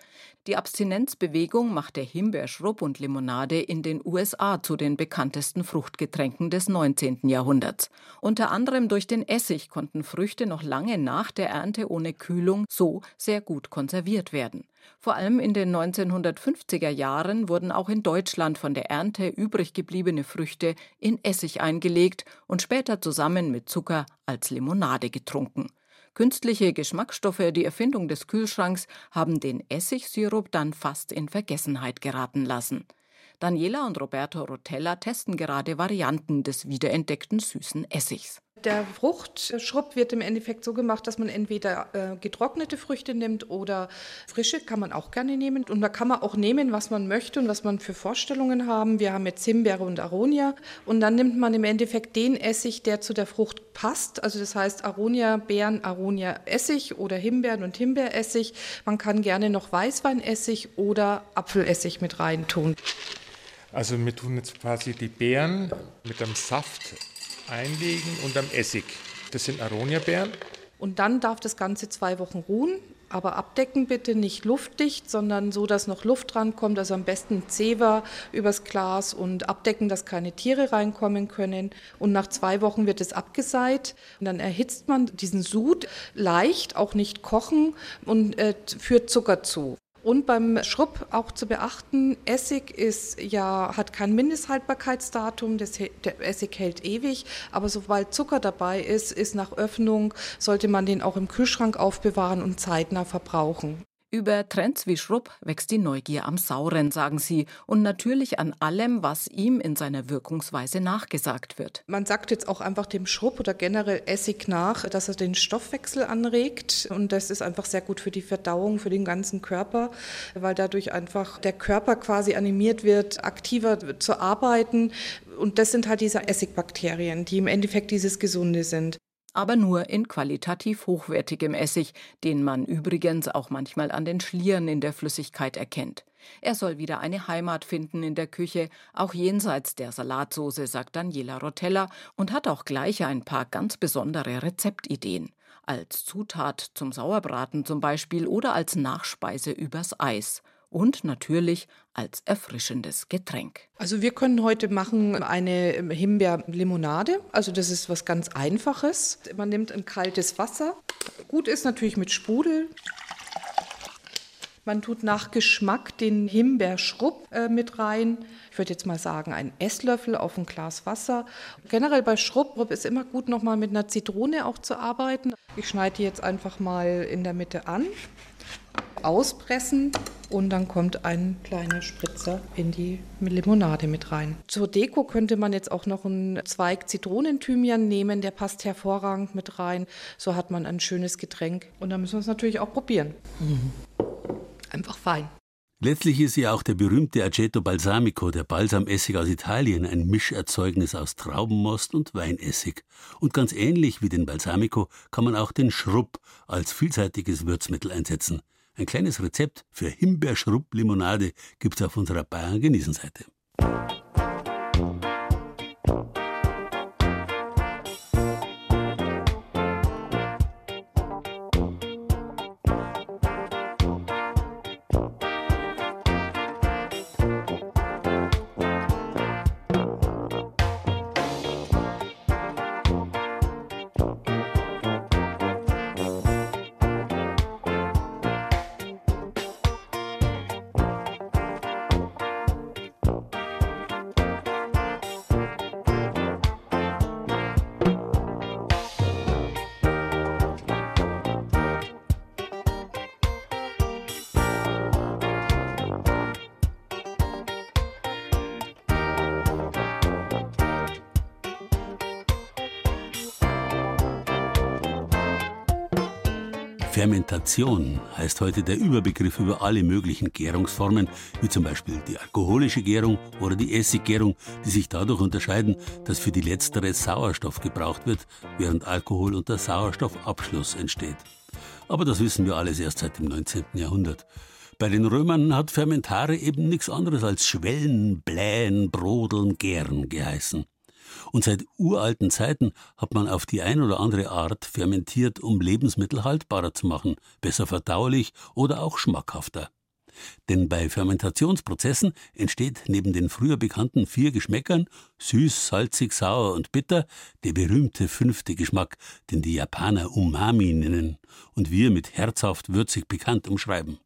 Die Abstinenzbewegung machte Himbeerschrupp und Limonade in den USA zu den bekanntesten Fruchtgetränken des 19. Jahrhunderts. Unter anderem durch den Essig konnten Früchte noch lange nach der Ernte ohne Kühlung so sehr gut konserviert werden. Vor allem in den 1950er Jahren wurden auch in Deutschland von der Ernte übrig gebliebene Früchte in Essig eingelegt und später zusammen mit Zucker als Limonade getrunken. Künstliche Geschmacksstoffe, die Erfindung des Kühlschranks, haben den Essigsirup dann fast in Vergessenheit geraten lassen. Daniela und Roberto Rotella testen gerade Varianten des wiederentdeckten süßen Essigs. Der Fruchtschrupp wird im Endeffekt so gemacht, dass man entweder äh, getrocknete Früchte nimmt oder frische, kann man auch gerne nehmen. Und da kann man auch nehmen, was man möchte und was man für Vorstellungen haben. Wir haben jetzt Himbeere und Aronia. Und dann nimmt man im Endeffekt den Essig, der zu der Frucht passt. Also das heißt Aronia, Beeren, Aronia Essig oder Himbeeren und Himbeeressig. Man kann gerne noch Weißweinessig oder Apfelessig mit rein tun. Also wir tun jetzt quasi die Beeren mit einem Saft einlegen und am Essig. Das sind Aronia-Beeren. Und dann darf das Ganze zwei Wochen ruhen. Aber abdecken bitte nicht luftdicht, sondern so, dass noch Luft rankommt. Also am besten Zewa übers Glas und abdecken, dass keine Tiere reinkommen können. Und nach zwei Wochen wird es abgeseit. Und dann erhitzt man diesen Sud leicht, auch nicht kochen und äh, führt Zucker zu. Und beim Schrupp auch zu beachten, Essig ist ja, hat kein Mindesthaltbarkeitsdatum, das, der Essig hält ewig, aber sobald Zucker dabei ist, ist nach Öffnung, sollte man den auch im Kühlschrank aufbewahren und zeitnah verbrauchen. Über Trends wie Schrupp wächst die Neugier am Sauren, sagen sie, und natürlich an allem, was ihm in seiner Wirkungsweise nachgesagt wird. Man sagt jetzt auch einfach dem Schrupp oder generell Essig nach, dass er den Stoffwechsel anregt. Und das ist einfach sehr gut für die Verdauung, für den ganzen Körper, weil dadurch einfach der Körper quasi animiert wird, aktiver zu arbeiten. Und das sind halt diese Essigbakterien, die im Endeffekt dieses Gesunde sind aber nur in qualitativ hochwertigem Essig, den man übrigens auch manchmal an den Schlieren in der Flüssigkeit erkennt. Er soll wieder eine Heimat finden in der Küche, auch jenseits der Salatsoße, sagt Daniela Rotella und hat auch gleich ein paar ganz besondere Rezeptideen. Als Zutat zum Sauerbraten zum Beispiel oder als Nachspeise übers Eis und natürlich als erfrischendes Getränk. Also wir können heute machen eine Himbeerlimonade. Also das ist was ganz Einfaches. Man nimmt ein kaltes Wasser. Gut ist natürlich mit Sprudel. Man tut nach Geschmack den Himbeerschrupp äh, mit rein. Ich würde jetzt mal sagen, ein Esslöffel auf ein Glas Wasser. Generell bei Schrupp ist immer gut, nochmal mit einer Zitrone auch zu arbeiten. Ich schneide die jetzt einfach mal in der Mitte an auspressen und dann kommt ein kleiner Spritzer in die Limonade mit rein. Zur Deko könnte man jetzt auch noch einen Zweig Zitronenthymian nehmen, der passt hervorragend mit rein. So hat man ein schönes Getränk und dann müssen wir es natürlich auch probieren. Mhm. Einfach fein. Letztlich ist ja auch der berühmte Aceto Balsamico, der Balsamessig aus Italien, ein Mischerzeugnis aus Traubenmost und Weinessig. Und ganz ähnlich wie den Balsamico kann man auch den Schrupp als vielseitiges Würzmittel einsetzen. Ein kleines Rezept für Himbeerschrupp-Limonade gibt's auf unserer Bayern-Genießen-Seite. Fermentation heißt heute der Überbegriff über alle möglichen Gärungsformen, wie zum Beispiel die alkoholische Gärung oder die Essiggärung, die sich dadurch unterscheiden, dass für die letztere Sauerstoff gebraucht wird, während Alkohol unter Sauerstoffabschluss entsteht. Aber das wissen wir alles erst seit dem 19. Jahrhundert. Bei den Römern hat Fermentare eben nichts anderes als Schwellen, Blähen, Brodeln, Gären geheißen. Und seit uralten Zeiten hat man auf die ein oder andere Art fermentiert, um Lebensmittel haltbarer zu machen, besser verdaulich oder auch schmackhafter. Denn bei Fermentationsprozessen entsteht neben den früher bekannten vier Geschmäckern süß, salzig, sauer und bitter der berühmte fünfte Geschmack, den die Japaner Umami nennen und wir mit herzhaft würzig bekannt umschreiben.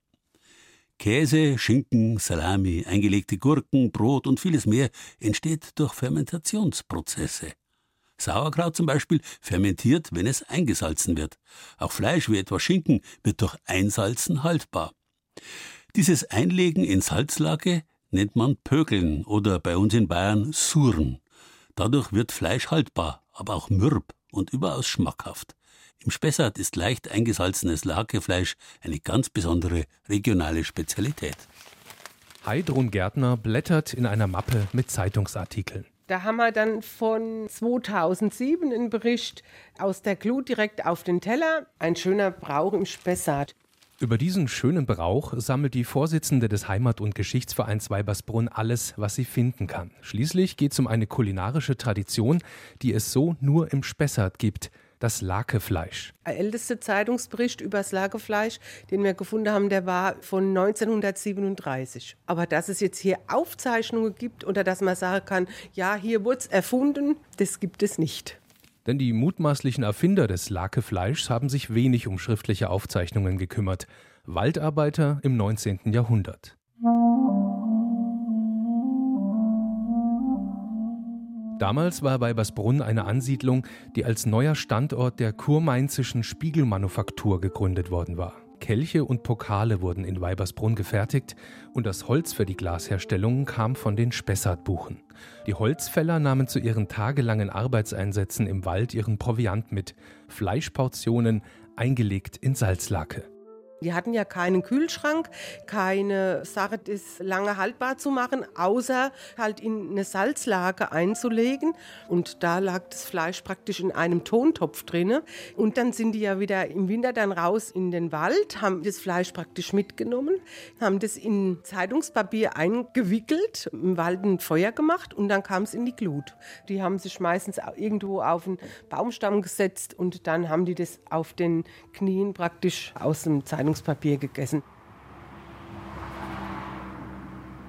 Käse, Schinken, Salami, eingelegte Gurken, Brot und vieles mehr entsteht durch Fermentationsprozesse. Sauerkraut zum Beispiel fermentiert, wenn es eingesalzen wird. Auch Fleisch wie etwa Schinken wird durch Einsalzen haltbar. Dieses Einlegen in Salzlake nennt man Pökeln oder bei uns in Bayern Suren. Dadurch wird Fleisch haltbar, aber auch mürb und überaus schmackhaft. Im Spessart ist leicht eingesalzenes Lakefleisch eine ganz besondere regionale Spezialität. Heidrun Gärtner blättert in einer Mappe mit Zeitungsartikeln. Da haben wir dann von 2007 einen Bericht aus der Glut direkt auf den Teller. Ein schöner Brauch im Spessart. Über diesen schönen Brauch sammelt die Vorsitzende des Heimat- und Geschichtsvereins Weibersbrunn alles, was sie finden kann. Schließlich geht es um eine kulinarische Tradition, die es so nur im Spessart gibt das Lakefleisch. Der älteste Zeitungsbericht über das Lakefleisch, den wir gefunden haben, der war von 1937. Aber dass es jetzt hier Aufzeichnungen gibt oder dass man sagen kann, ja, hier wurde es erfunden, das gibt es nicht. Denn die mutmaßlichen Erfinder des Lakefleischs haben sich wenig um schriftliche Aufzeichnungen gekümmert. Waldarbeiter im 19. Jahrhundert. Damals war Weibersbrunn eine Ansiedlung, die als neuer Standort der kurmainzischen Spiegelmanufaktur gegründet worden war. Kelche und Pokale wurden in Weibersbrunn gefertigt und das Holz für die Glasherstellung kam von den Spessartbuchen. Die Holzfäller nahmen zu ihren tagelangen Arbeitseinsätzen im Wald ihren Proviant mit, Fleischportionen eingelegt in Salzlake. Die hatten ja keinen Kühlschrank, keine Sache, das lange haltbar zu machen, außer halt in eine Salzlage einzulegen. Und da lag das Fleisch praktisch in einem Tontopf drin. Und dann sind die ja wieder im Winter dann raus in den Wald, haben das Fleisch praktisch mitgenommen, haben das in Zeitungspapier eingewickelt, im Wald ein Feuer gemacht und dann kam es in die Glut. Die haben sich meistens irgendwo auf einen Baumstamm gesetzt und dann haben die das auf den Knien praktisch aus dem Zeitungspapier Zeitungspapier gegessen.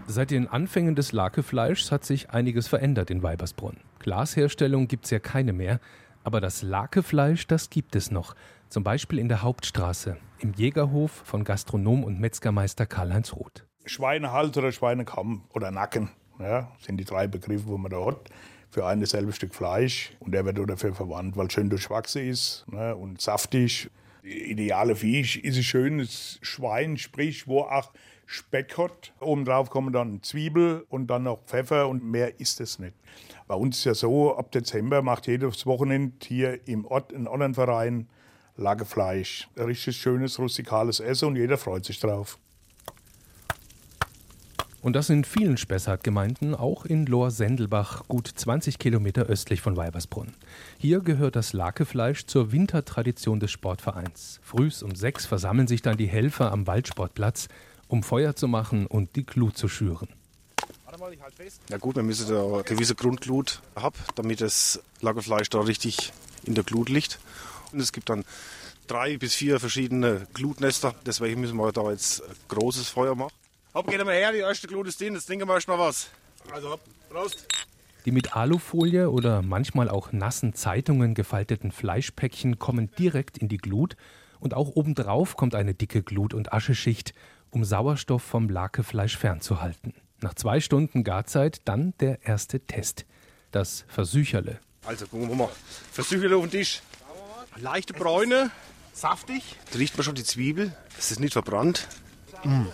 Seit den Anfängen des Lakefleischs hat sich einiges verändert in Weibersbrunn. Glasherstellung gibt es ja keine mehr, aber das Lakefleisch, das gibt es noch. Zum Beispiel in der Hauptstraße, im Jägerhof von Gastronom und Metzgermeister Karl-Heinz Roth. Schweinehals oder Schweinekamm oder Nacken ja, sind die drei Begriffe, wo man da hat für ein dasselbe Stück Fleisch. Und der wird dafür verwandt, weil es schön durchwachsen ist ne, und saftig ideale Fisch ist ein schönes Schwein, sprich, wo auch Speck hat. Obendrauf kommen dann Zwiebel und dann noch Pfeffer und mehr ist es nicht. Bei uns ist ja so, ab Dezember macht jedes Wochenende hier im Ort ein anderen Verein Lagerfleisch. Ein richtig schönes rustikales Essen und jeder freut sich drauf. Und das in vielen Spessart-Gemeinden, auch in Lohr-Sendelbach, gut 20 Kilometer östlich von Weibersbrunn. Hier gehört das Lakefleisch zur Wintertradition des Sportvereins. Frühs um sechs versammeln sich dann die Helfer am Waldsportplatz, um Feuer zu machen und die Glut zu schüren. Ja gut, wir müssen da eine gewisse Grundglut haben, damit das Lagerfleisch da richtig in der Glut liegt. Und es gibt dann drei bis vier verschiedene Glutnester, deswegen müssen wir da jetzt ein großes Feuer machen. Hopp, geht mal her, die erste Glut ist drin, jetzt trinken wir erstmal was. Also hopp, Prost. Die mit Alufolie oder manchmal auch nassen Zeitungen gefalteten Fleischpäckchen kommen direkt in die Glut und auch obendrauf kommt eine dicke Glut- und Ascheschicht, um Sauerstoff vom Lakefleisch fernzuhalten. Nach zwei Stunden Garzeit dann der erste Test. Das Versücherle. Also gucken wir mal. Versücherle auf den Tisch. Leichte Bräune, saftig. Da riecht man schon die Zwiebel. Es ist nicht verbrannt. Mm,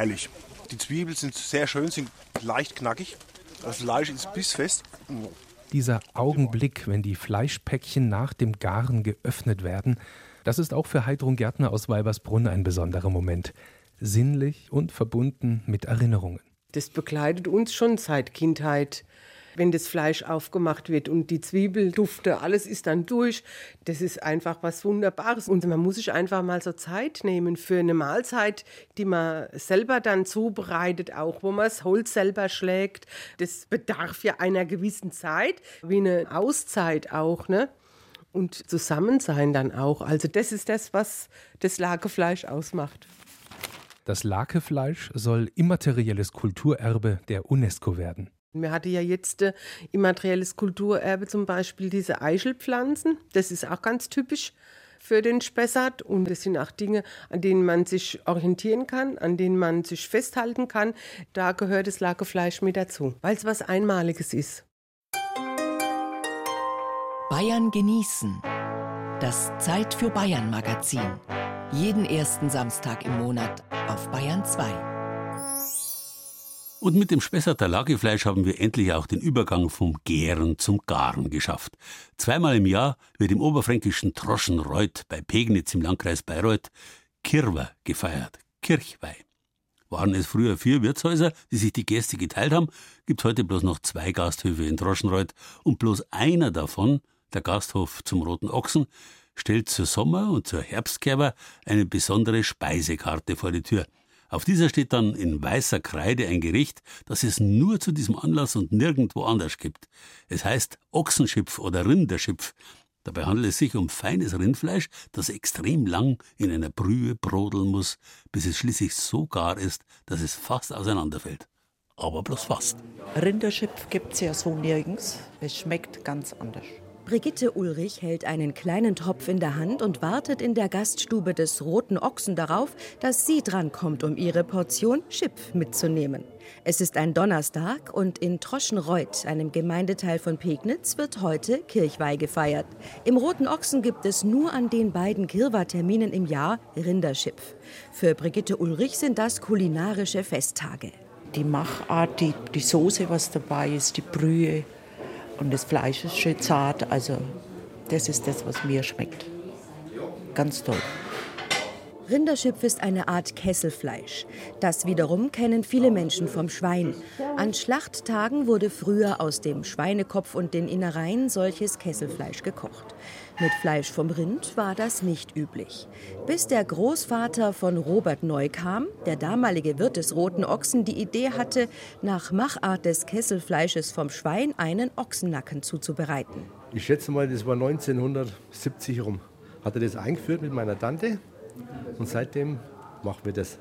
herrlich. Die Zwiebeln sind sehr schön, sind leicht knackig. Das Fleisch ist bissfest. Dieser Augenblick, wenn die Fleischpäckchen nach dem Garen geöffnet werden, das ist auch für Heidrun Gärtner aus Weibersbrunn ein besonderer Moment. Sinnlich und verbunden mit Erinnerungen. Das begleitet uns schon seit Kindheit. Wenn das Fleisch aufgemacht wird und die Zwiebeldufte, alles ist dann durch. Das ist einfach was Wunderbares. Und man muss sich einfach mal so Zeit nehmen für eine Mahlzeit, die man selber dann zubereitet, auch wo man das Holz selber schlägt. Das bedarf ja einer gewissen Zeit, wie eine Auszeit auch, ne? Und Zusammensein dann auch. Also das ist das, was das Lagerfleisch ausmacht. Das Lakefleisch soll immaterielles Kulturerbe der UNESCO werden. Wir hatten ja jetzt äh, immaterielles Kulturerbe, zum Beispiel diese Eichelpflanzen. Das ist auch ganz typisch für den Spessart. Und das sind auch Dinge, an denen man sich orientieren kann, an denen man sich festhalten kann. Da gehört das Lakefleisch mit dazu, weil es was Einmaliges ist. Bayern genießen. Das Zeit für Bayern Magazin. Jeden ersten Samstag im Monat auf Bayern 2. Und mit dem Spessarter Lagefleisch haben wir endlich auch den Übergang vom Gären zum Garen geschafft. Zweimal im Jahr wird im oberfränkischen Troschenreuth bei Pegnitz im Landkreis Bayreuth Kirwa gefeiert, Kirchweih. Waren es früher vier Wirtshäuser, die sich die Gäste geteilt haben, gibt heute bloß noch zwei Gasthöfe in Troschenreuth und bloß einer davon, der Gasthof zum Roten Ochsen, stellt zur Sommer- und zur Herbstkerber eine besondere Speisekarte vor die Tür – auf dieser steht dann in weißer Kreide ein Gericht, das es nur zu diesem Anlass und nirgendwo anders gibt. Es heißt Ochsenschipf oder Rinderschipf. Dabei handelt es sich um feines Rindfleisch, das extrem lang in einer Brühe brodeln muss, bis es schließlich so gar ist, dass es fast auseinanderfällt. Aber bloß fast. Rinderschipf gibt es ja so nirgends. Es schmeckt ganz anders. Brigitte Ulrich hält einen kleinen Topf in der Hand und wartet in der Gaststube des Roten Ochsen darauf, dass sie drankommt, um ihre Portion Schipf mitzunehmen. Es ist ein Donnerstag und in Troschenreuth, einem Gemeindeteil von Pegnitz, wird heute Kirchweih gefeiert. Im Roten Ochsen gibt es nur an den beiden Kirwa-Terminen im Jahr Rinderschipf. Für Brigitte Ulrich sind das kulinarische Festtage. Die Machart, die, die Soße, was dabei ist, die Brühe, und das Fleisch ist schön zart. Also das ist das, was mir schmeckt. Ganz toll. Rinderschipf ist eine Art Kesselfleisch. Das wiederum kennen viele Menschen vom Schwein. An Schlachttagen wurde früher aus dem Schweinekopf und den Innereien solches Kesselfleisch gekocht. Mit Fleisch vom Rind war das nicht üblich. Bis der Großvater von Robert Neu kam, der damalige Wirt des Roten Ochsen, die Idee hatte, nach Machart des Kesselfleisches vom Schwein einen Ochsennacken zuzubereiten. Ich schätze mal, das war 1970 rum. Hat er das eingeführt mit meiner Tante und seitdem machen wir das.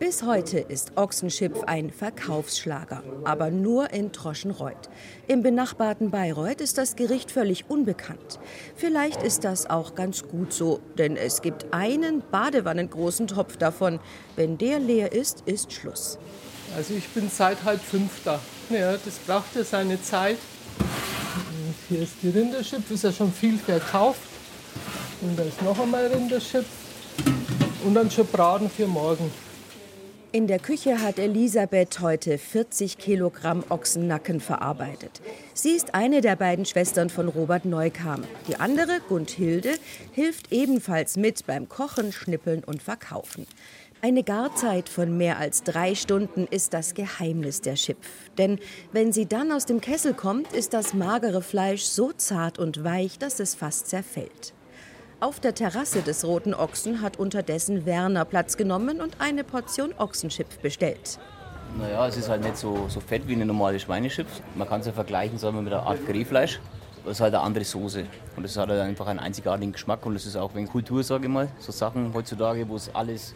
Bis heute ist Ochsenschipf ein Verkaufsschlager, aber nur in Troschenreuth. Im benachbarten Bayreuth ist das Gericht völlig unbekannt. Vielleicht ist das auch ganz gut so, denn es gibt einen badewannengroßen Topf davon. Wenn der leer ist, ist Schluss. Also ich bin seit halb fünf da. Ja, das braucht ja seine Zeit. Und hier ist die Rinderschipf, ist ja schon viel verkauft. Und da ist noch einmal Rinderschipf. Und dann schon Braten für morgen. In der Küche hat Elisabeth heute 40 Kilogramm Ochsennacken verarbeitet. Sie ist eine der beiden Schwestern von Robert Neukam. Die andere, Gundhilde, hilft ebenfalls mit beim Kochen, Schnippeln und Verkaufen. Eine Garzeit von mehr als drei Stunden ist das Geheimnis der Schipf. Denn wenn sie dann aus dem Kessel kommt, ist das magere Fleisch so zart und weich, dass es fast zerfällt. Auf der Terrasse des Roten Ochsen hat unterdessen Werner Platz genommen und eine Portion Ochsenschipf bestellt. Naja, es ist halt nicht so, so fett wie eine normale Schweineschipf. Man kann es ja vergleichen sagen wir, mit einer Art Grillfleisch. Das ist halt eine andere Soße. Und es hat halt einfach einen einzigartigen Geschmack. Und es ist auch wegen Kultur, sage ich mal. So Sachen heutzutage, wo es alles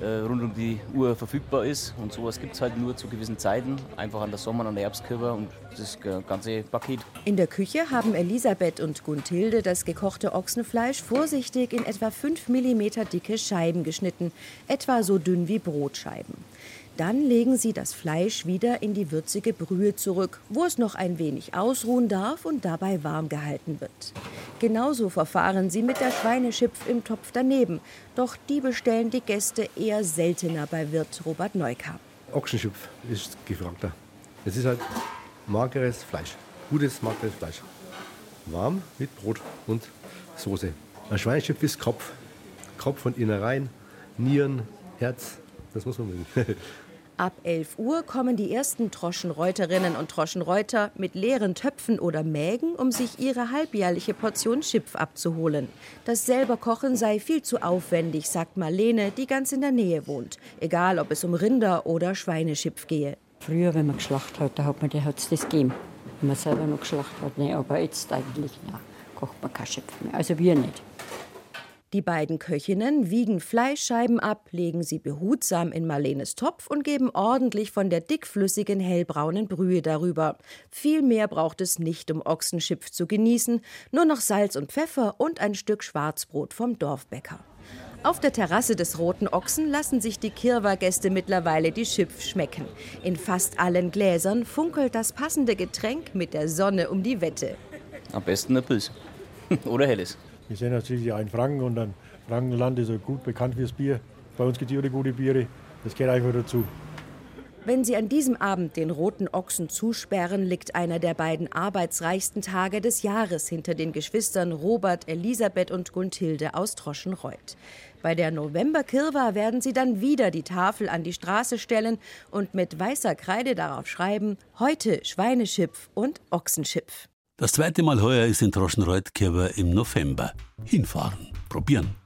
rund um die Uhr verfügbar ist. Und sowas gibt es halt nur zu gewissen Zeiten, einfach an der Sommer- und Herbstkörper und das ganze Paket. In der Küche haben Elisabeth und Gunthilde das gekochte Ochsenfleisch vorsichtig in etwa 5 mm dicke Scheiben geschnitten, etwa so dünn wie Brotscheiben. Dann legen sie das Fleisch wieder in die würzige Brühe zurück, wo es noch ein wenig ausruhen darf und dabei warm gehalten wird. Genauso verfahren sie mit der Schweineschipf im Topf daneben, doch die bestellen die Gäste eher seltener bei Wirt Robert Neukamp. Ochsenschipf ist gefragter. Es ist halt mageres Fleisch, gutes mageres Fleisch. Warm mit Brot und Soße. Ein Schweineschipf ist Kopf, Kopf und Innereien, Nieren, Herz, das muss man mögen. Ab 11 Uhr kommen die ersten Troschenreuterinnen und Troschenreuter mit leeren Töpfen oder Mägen, um sich ihre halbjährliche Portion Schipf abzuholen. Das selber Kochen sei viel zu aufwendig, sagt Marlene, die ganz in der Nähe wohnt. Egal, ob es um Rinder- oder Schweineschipf gehe. Früher, wenn man geschlachtet hat, da hat man das gegeben. Wenn man selber noch geschlachtet hat, nee, aber jetzt eigentlich na, kocht man kein Schipf mehr. Also wir nicht. Die beiden Köchinnen wiegen Fleischscheiben ab, legen sie behutsam in Marlenes Topf und geben ordentlich von der dickflüssigen hellbraunen Brühe darüber. Viel mehr braucht es nicht, um Ochsenschipf zu genießen, nur noch Salz und Pfeffer und ein Stück Schwarzbrot vom Dorfbäcker. Auf der Terrasse des Roten Ochsen lassen sich die Kirwa-Gäste mittlerweile die Schipf schmecken. In fast allen Gläsern funkelt das passende Getränk mit der Sonne um die Wette. Am besten eine Pilz. Oder Helles. Wir sind natürlich ein Franken und ein Frankenland ist gut bekannt fürs Bier. Bei uns gibt es gute Biere. Das gehört einfach dazu. Wenn Sie an diesem Abend den roten Ochsen zusperren, liegt einer der beiden arbeitsreichsten Tage des Jahres hinter den Geschwistern Robert, Elisabeth und Gunthilde aus Troschenreuth. Bei der Novemberkirwa werden sie dann wieder die Tafel an die Straße stellen und mit weißer Kreide darauf schreiben: Heute Schweineschipf und Ochsenschipf. Das zweite Mal heuer ist in Troschenreuth-Kirber im November. Hinfahren, probieren.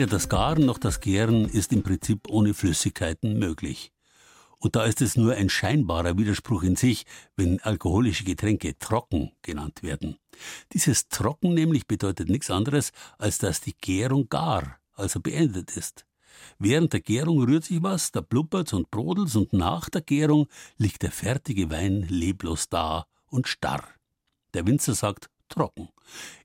Weder das Garen noch das Gären ist im Prinzip ohne Flüssigkeiten möglich. Und da ist es nur ein scheinbarer Widerspruch in sich, wenn alkoholische Getränke trocken genannt werden. Dieses Trocken nämlich bedeutet nichts anderes, als dass die Gärung gar, also beendet ist. Während der Gärung rührt sich was, da blubbert's und brodelt's und nach der Gärung liegt der fertige Wein leblos da und starr. Der Winzer sagt, trocken.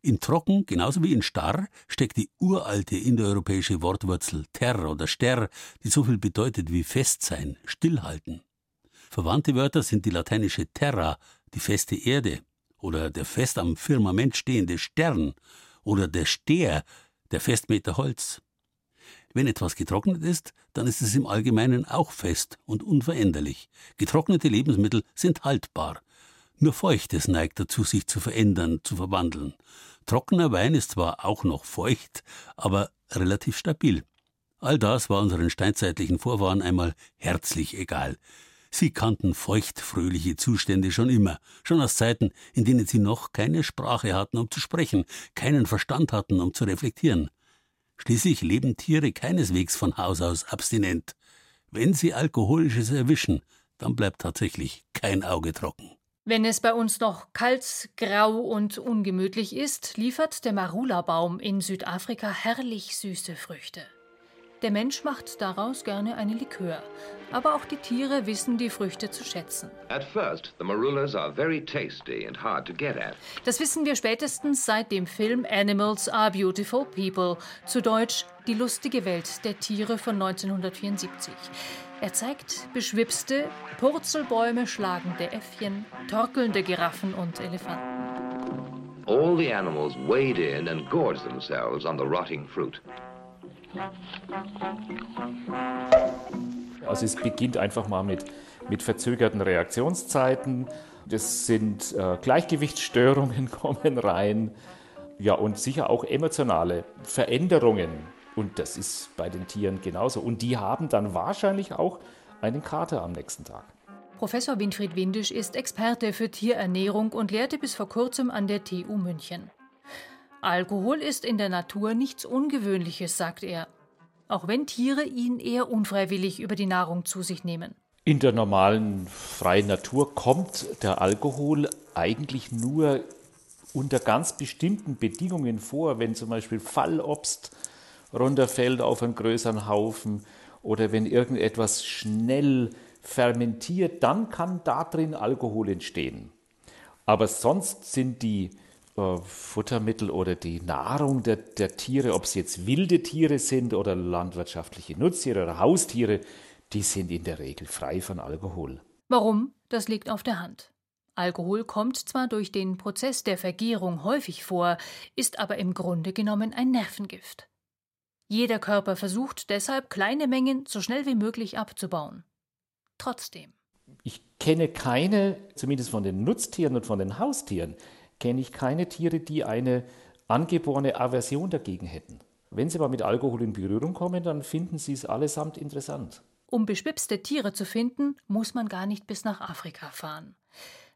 In trocken, genauso wie in starr, steckt die uralte indoeuropäische Wortwurzel ter oder ster, die so viel bedeutet wie fest sein, stillhalten. Verwandte Wörter sind die lateinische terra, die feste Erde, oder der fest am Firmament stehende Stern, oder der Steher, der Festmeter Holz. Wenn etwas getrocknet ist, dann ist es im Allgemeinen auch fest und unveränderlich. Getrocknete Lebensmittel sind haltbar. Nur Feuchtes neigt dazu, sich zu verändern, zu verwandeln. Trockener Wein ist zwar auch noch feucht, aber relativ stabil. All das war unseren steinzeitlichen Vorfahren einmal herzlich egal. Sie kannten feuchtfröhliche Zustände schon immer, schon aus Zeiten, in denen sie noch keine Sprache hatten, um zu sprechen, keinen Verstand hatten, um zu reflektieren. Schließlich leben Tiere keineswegs von Haus aus abstinent. Wenn sie Alkoholisches erwischen, dann bleibt tatsächlich kein Auge trocken. Wenn es bei uns noch kalt, grau und ungemütlich ist, liefert der Marula-Baum in Südafrika herrlich süße Früchte. Der Mensch macht daraus gerne eine Likör, aber auch die Tiere wissen die Früchte zu schätzen. Das wissen wir spätestens seit dem Film Animals are Beautiful People, zu Deutsch Die lustige Welt der Tiere von 1974. Er zeigt beschwipste, Purzelbäume schlagende Äffchen, torkelnde Giraffen und Elefanten. All the animals wade in and gorge themselves on the rotting fruit. Also es beginnt einfach mal mit, mit verzögerten Reaktionszeiten. Das sind äh, Gleichgewichtsstörungen kommen rein. Ja, und sicher auch emotionale Veränderungen und das ist bei den Tieren genauso. Und die haben dann wahrscheinlich auch einen Kater am nächsten Tag. Professor Winfried Windisch ist Experte für Tierernährung und lehrte bis vor kurzem an der TU München. Alkohol ist in der Natur nichts Ungewöhnliches, sagt er. Auch wenn Tiere ihn eher unfreiwillig über die Nahrung zu sich nehmen. In der normalen freien Natur kommt der Alkohol eigentlich nur unter ganz bestimmten Bedingungen vor, wenn zum Beispiel Fallobst runterfällt auf einen größeren Haufen oder wenn irgendetwas schnell fermentiert, dann kann da drin Alkohol entstehen. Aber sonst sind die äh, Futtermittel oder die Nahrung der, der Tiere, ob es jetzt wilde Tiere sind oder landwirtschaftliche Nutztiere oder Haustiere, die sind in der Regel frei von Alkohol. Warum? Das liegt auf der Hand. Alkohol kommt zwar durch den Prozess der Vergärung häufig vor, ist aber im Grunde genommen ein Nervengift. Jeder Körper versucht deshalb, kleine Mengen so schnell wie möglich abzubauen. Trotzdem. Ich kenne keine, zumindest von den Nutztieren und von den Haustieren, kenne ich keine Tiere, die eine angeborene Aversion dagegen hätten. Wenn sie aber mit Alkohol in Berührung kommen, dann finden sie es allesamt interessant. Um beschwipste Tiere zu finden, muss man gar nicht bis nach Afrika fahren.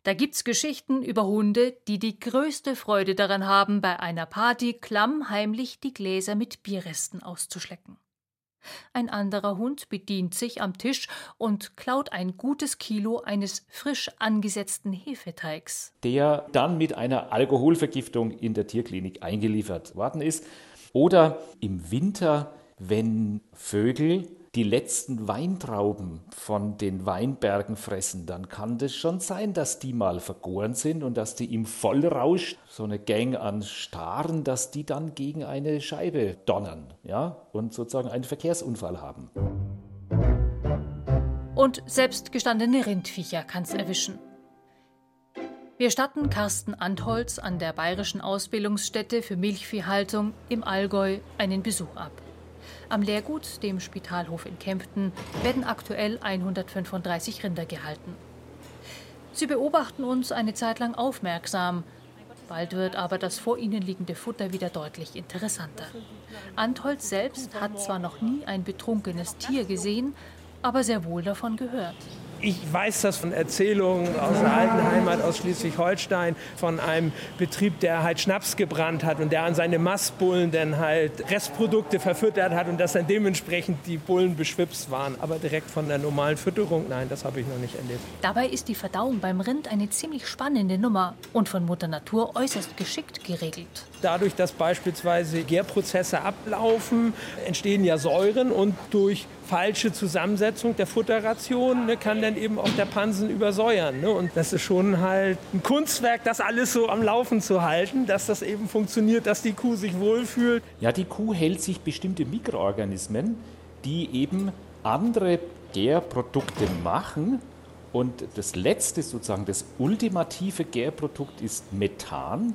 Da gibt's Geschichten über Hunde, die die größte Freude daran haben, bei einer Party klammheimlich die Gläser mit Bierresten auszuschlecken. Ein anderer Hund bedient sich am Tisch und klaut ein gutes Kilo eines frisch angesetzten Hefeteigs. Der dann mit einer Alkoholvergiftung in der Tierklinik eingeliefert worden ist. Oder im Winter, wenn Vögel die letzten Weintrauben von den Weinbergen fressen, dann kann das schon sein, dass die mal vergoren sind und dass die im Vollrausch, so eine Gang an Staren, dass die dann gegen eine Scheibe donnern ja, und sozusagen einen Verkehrsunfall haben. Und selbst gestandene Rindviecher kann es erwischen. Wir statten Carsten Antholz an der Bayerischen Ausbildungsstätte für Milchviehhaltung im Allgäu einen Besuch ab. Am Lehrgut, dem Spitalhof in Kempten, werden aktuell 135 Rinder gehalten. Sie beobachten uns eine Zeit lang aufmerksam. Bald wird aber das vor ihnen liegende Futter wieder deutlich interessanter. Antholz selbst hat zwar noch nie ein betrunkenes Tier gesehen, aber sehr wohl davon gehört ich weiß das von Erzählungen aus der alten Heimat, aus Schleswig-Holstein, von einem Betrieb, der halt Schnaps gebrannt hat und der an seine Mastbullen dann halt Restprodukte verfüttert hat und dass dann dementsprechend die Bullen beschwipst waren. Aber direkt von der normalen Fütterung, nein, das habe ich noch nicht erlebt. Dabei ist die Verdauung beim Rind eine ziemlich spannende Nummer und von Mutter Natur äußerst geschickt geregelt. Dadurch, dass beispielsweise Gärprozesse ablaufen, entstehen ja Säuren und durch falsche Zusammensetzung der Futterration ne, kann dann eben auch der Pansen übersäuern. Ne? Und das ist schon halt ein Kunstwerk, das alles so am Laufen zu halten, dass das eben funktioniert, dass die Kuh sich wohlfühlt. Ja, die Kuh hält sich bestimmte Mikroorganismen, die eben andere Gärprodukte machen. Und das letzte, sozusagen das ultimative Gärprodukt ist Methan.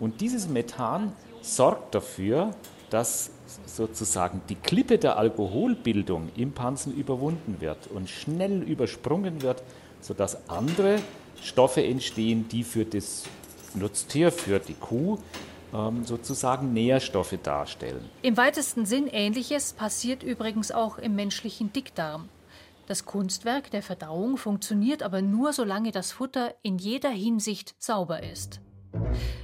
Und dieses Methan sorgt dafür, dass sozusagen die Klippe der Alkoholbildung im Pansen überwunden wird und schnell übersprungen wird, sodass andere Stoffe entstehen, die für das Nutztier, für die Kuh ähm, sozusagen Nährstoffe darstellen. Im weitesten Sinn ähnliches passiert übrigens auch im menschlichen Dickdarm. Das Kunstwerk der Verdauung funktioniert aber nur, solange das Futter in jeder Hinsicht sauber ist.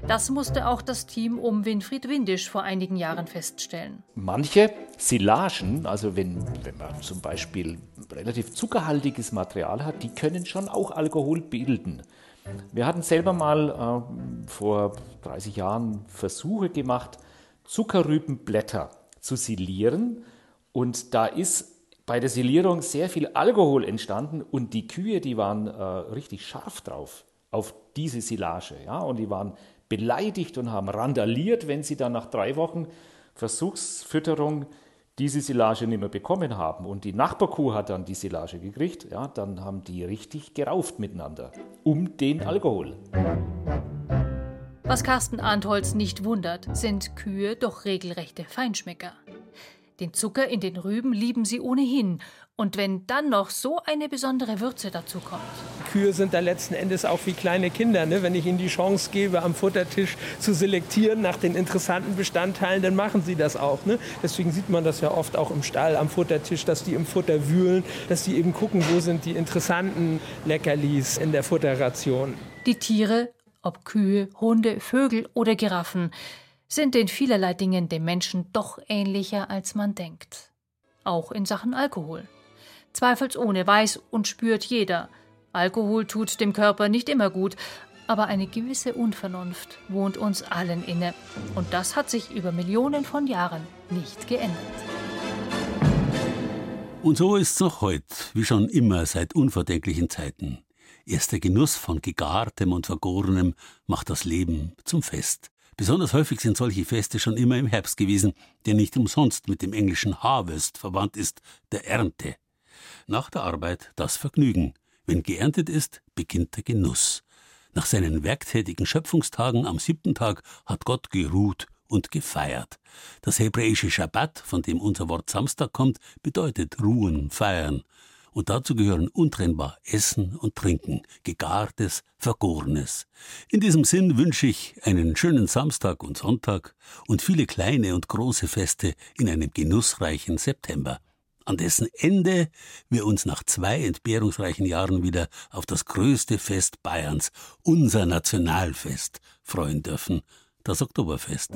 Das musste auch das Team um Winfried Windisch vor einigen Jahren feststellen. Manche Silagen, also wenn, wenn man zum Beispiel relativ zuckerhaltiges Material hat, die können schon auch Alkohol bilden. Wir hatten selber mal äh, vor 30 Jahren Versuche gemacht, Zuckerrübenblätter zu silieren. Und da ist bei der Silierung sehr viel Alkohol entstanden und die Kühe, die waren äh, richtig scharf drauf auf diese Silage. Ja? Und die waren beleidigt und haben randaliert, wenn sie dann nach drei Wochen Versuchsfütterung diese Silage nicht mehr bekommen haben und die Nachbarkuh hat dann die Silage gekriegt, ja, dann haben die richtig gerauft miteinander um den Alkohol. Was Carsten Antholz nicht wundert, sind Kühe doch regelrechte Feinschmecker. Den Zucker in den Rüben lieben sie ohnehin. Und wenn dann noch so eine besondere Würze dazu kommt. Kühe sind da letzten Endes auch wie kleine Kinder. Ne? Wenn ich ihnen die Chance gebe, am Futtertisch zu selektieren nach den interessanten Bestandteilen, dann machen sie das auch. Ne? Deswegen sieht man das ja oft auch im Stall am Futtertisch, dass die im Futter wühlen, dass die eben gucken, wo sind die interessanten Leckerlis in der Futterration. Die Tiere, ob Kühe, Hunde, Vögel oder Giraffen, sind in vielerlei Dingen dem Menschen doch ähnlicher, als man denkt. Auch in Sachen Alkohol. Zweifelsohne weiß und spürt jeder, Alkohol tut dem Körper nicht immer gut, aber eine gewisse Unvernunft wohnt uns allen inne. Und das hat sich über Millionen von Jahren nicht geändert. Und so ist's noch heute, wie schon immer seit unvordenklichen Zeiten. Erst der Genuss von Gegartem und Vergorenem macht das Leben zum Fest. Besonders häufig sind solche Feste schon immer im Herbst gewesen, der nicht umsonst mit dem englischen Harvest verwandt ist, der Ernte. Nach der Arbeit das Vergnügen. Wenn geerntet ist, beginnt der Genuss. Nach seinen werktätigen Schöpfungstagen am siebten Tag hat Gott geruht und gefeiert. Das hebräische Schabbat, von dem unser Wort Samstag kommt, bedeutet ruhen, feiern und dazu gehören untrennbar Essen und Trinken, gegartes, vergorenes. In diesem Sinn wünsche ich einen schönen Samstag und Sonntag und viele kleine und große Feste in einem genussreichen September, an dessen Ende wir uns nach zwei entbehrungsreichen Jahren wieder auf das größte Fest Bayerns, unser Nationalfest, freuen dürfen, das Oktoberfest.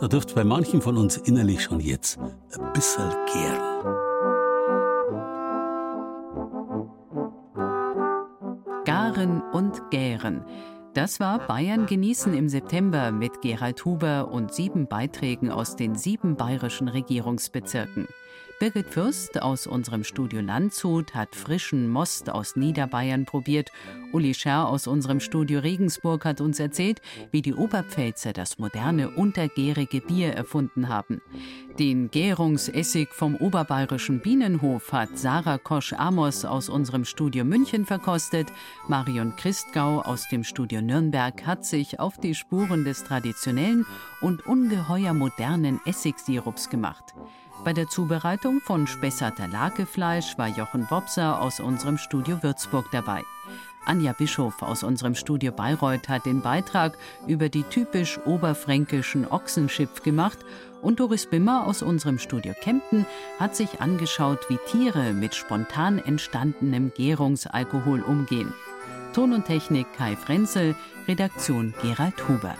Da dürft bei manchen von uns innerlich schon jetzt ein bisschen gären. Garen und Gären. Das war Bayern genießen im September mit Gerald Huber und sieben Beiträgen aus den sieben bayerischen Regierungsbezirken. Birgit Fürst aus unserem Studio Landshut hat frischen Most aus Niederbayern probiert. Uli Scherr aus unserem Studio Regensburg hat uns erzählt, wie die Oberpfälzer das moderne untergärige Bier erfunden haben. Den Gärungsessig vom oberbayerischen Bienenhof hat Sarah Kosch-Amos aus unserem Studio München verkostet. Marion Christgau aus dem Studio Nürnberg hat sich auf die Spuren des traditionellen und ungeheuer modernen Essigsirups gemacht. Bei der Zubereitung von Spessarter Lakefleisch war Jochen Wopser aus unserem Studio Würzburg dabei. Anja Bischof aus unserem Studio Bayreuth hat den Beitrag über die typisch oberfränkischen Ochsenschipf gemacht und Doris Bimmer aus unserem Studio Kempten hat sich angeschaut, wie Tiere mit spontan entstandenem Gärungsalkohol umgehen. Ton und Technik Kai Frenzel, Redaktion Gerald Huber.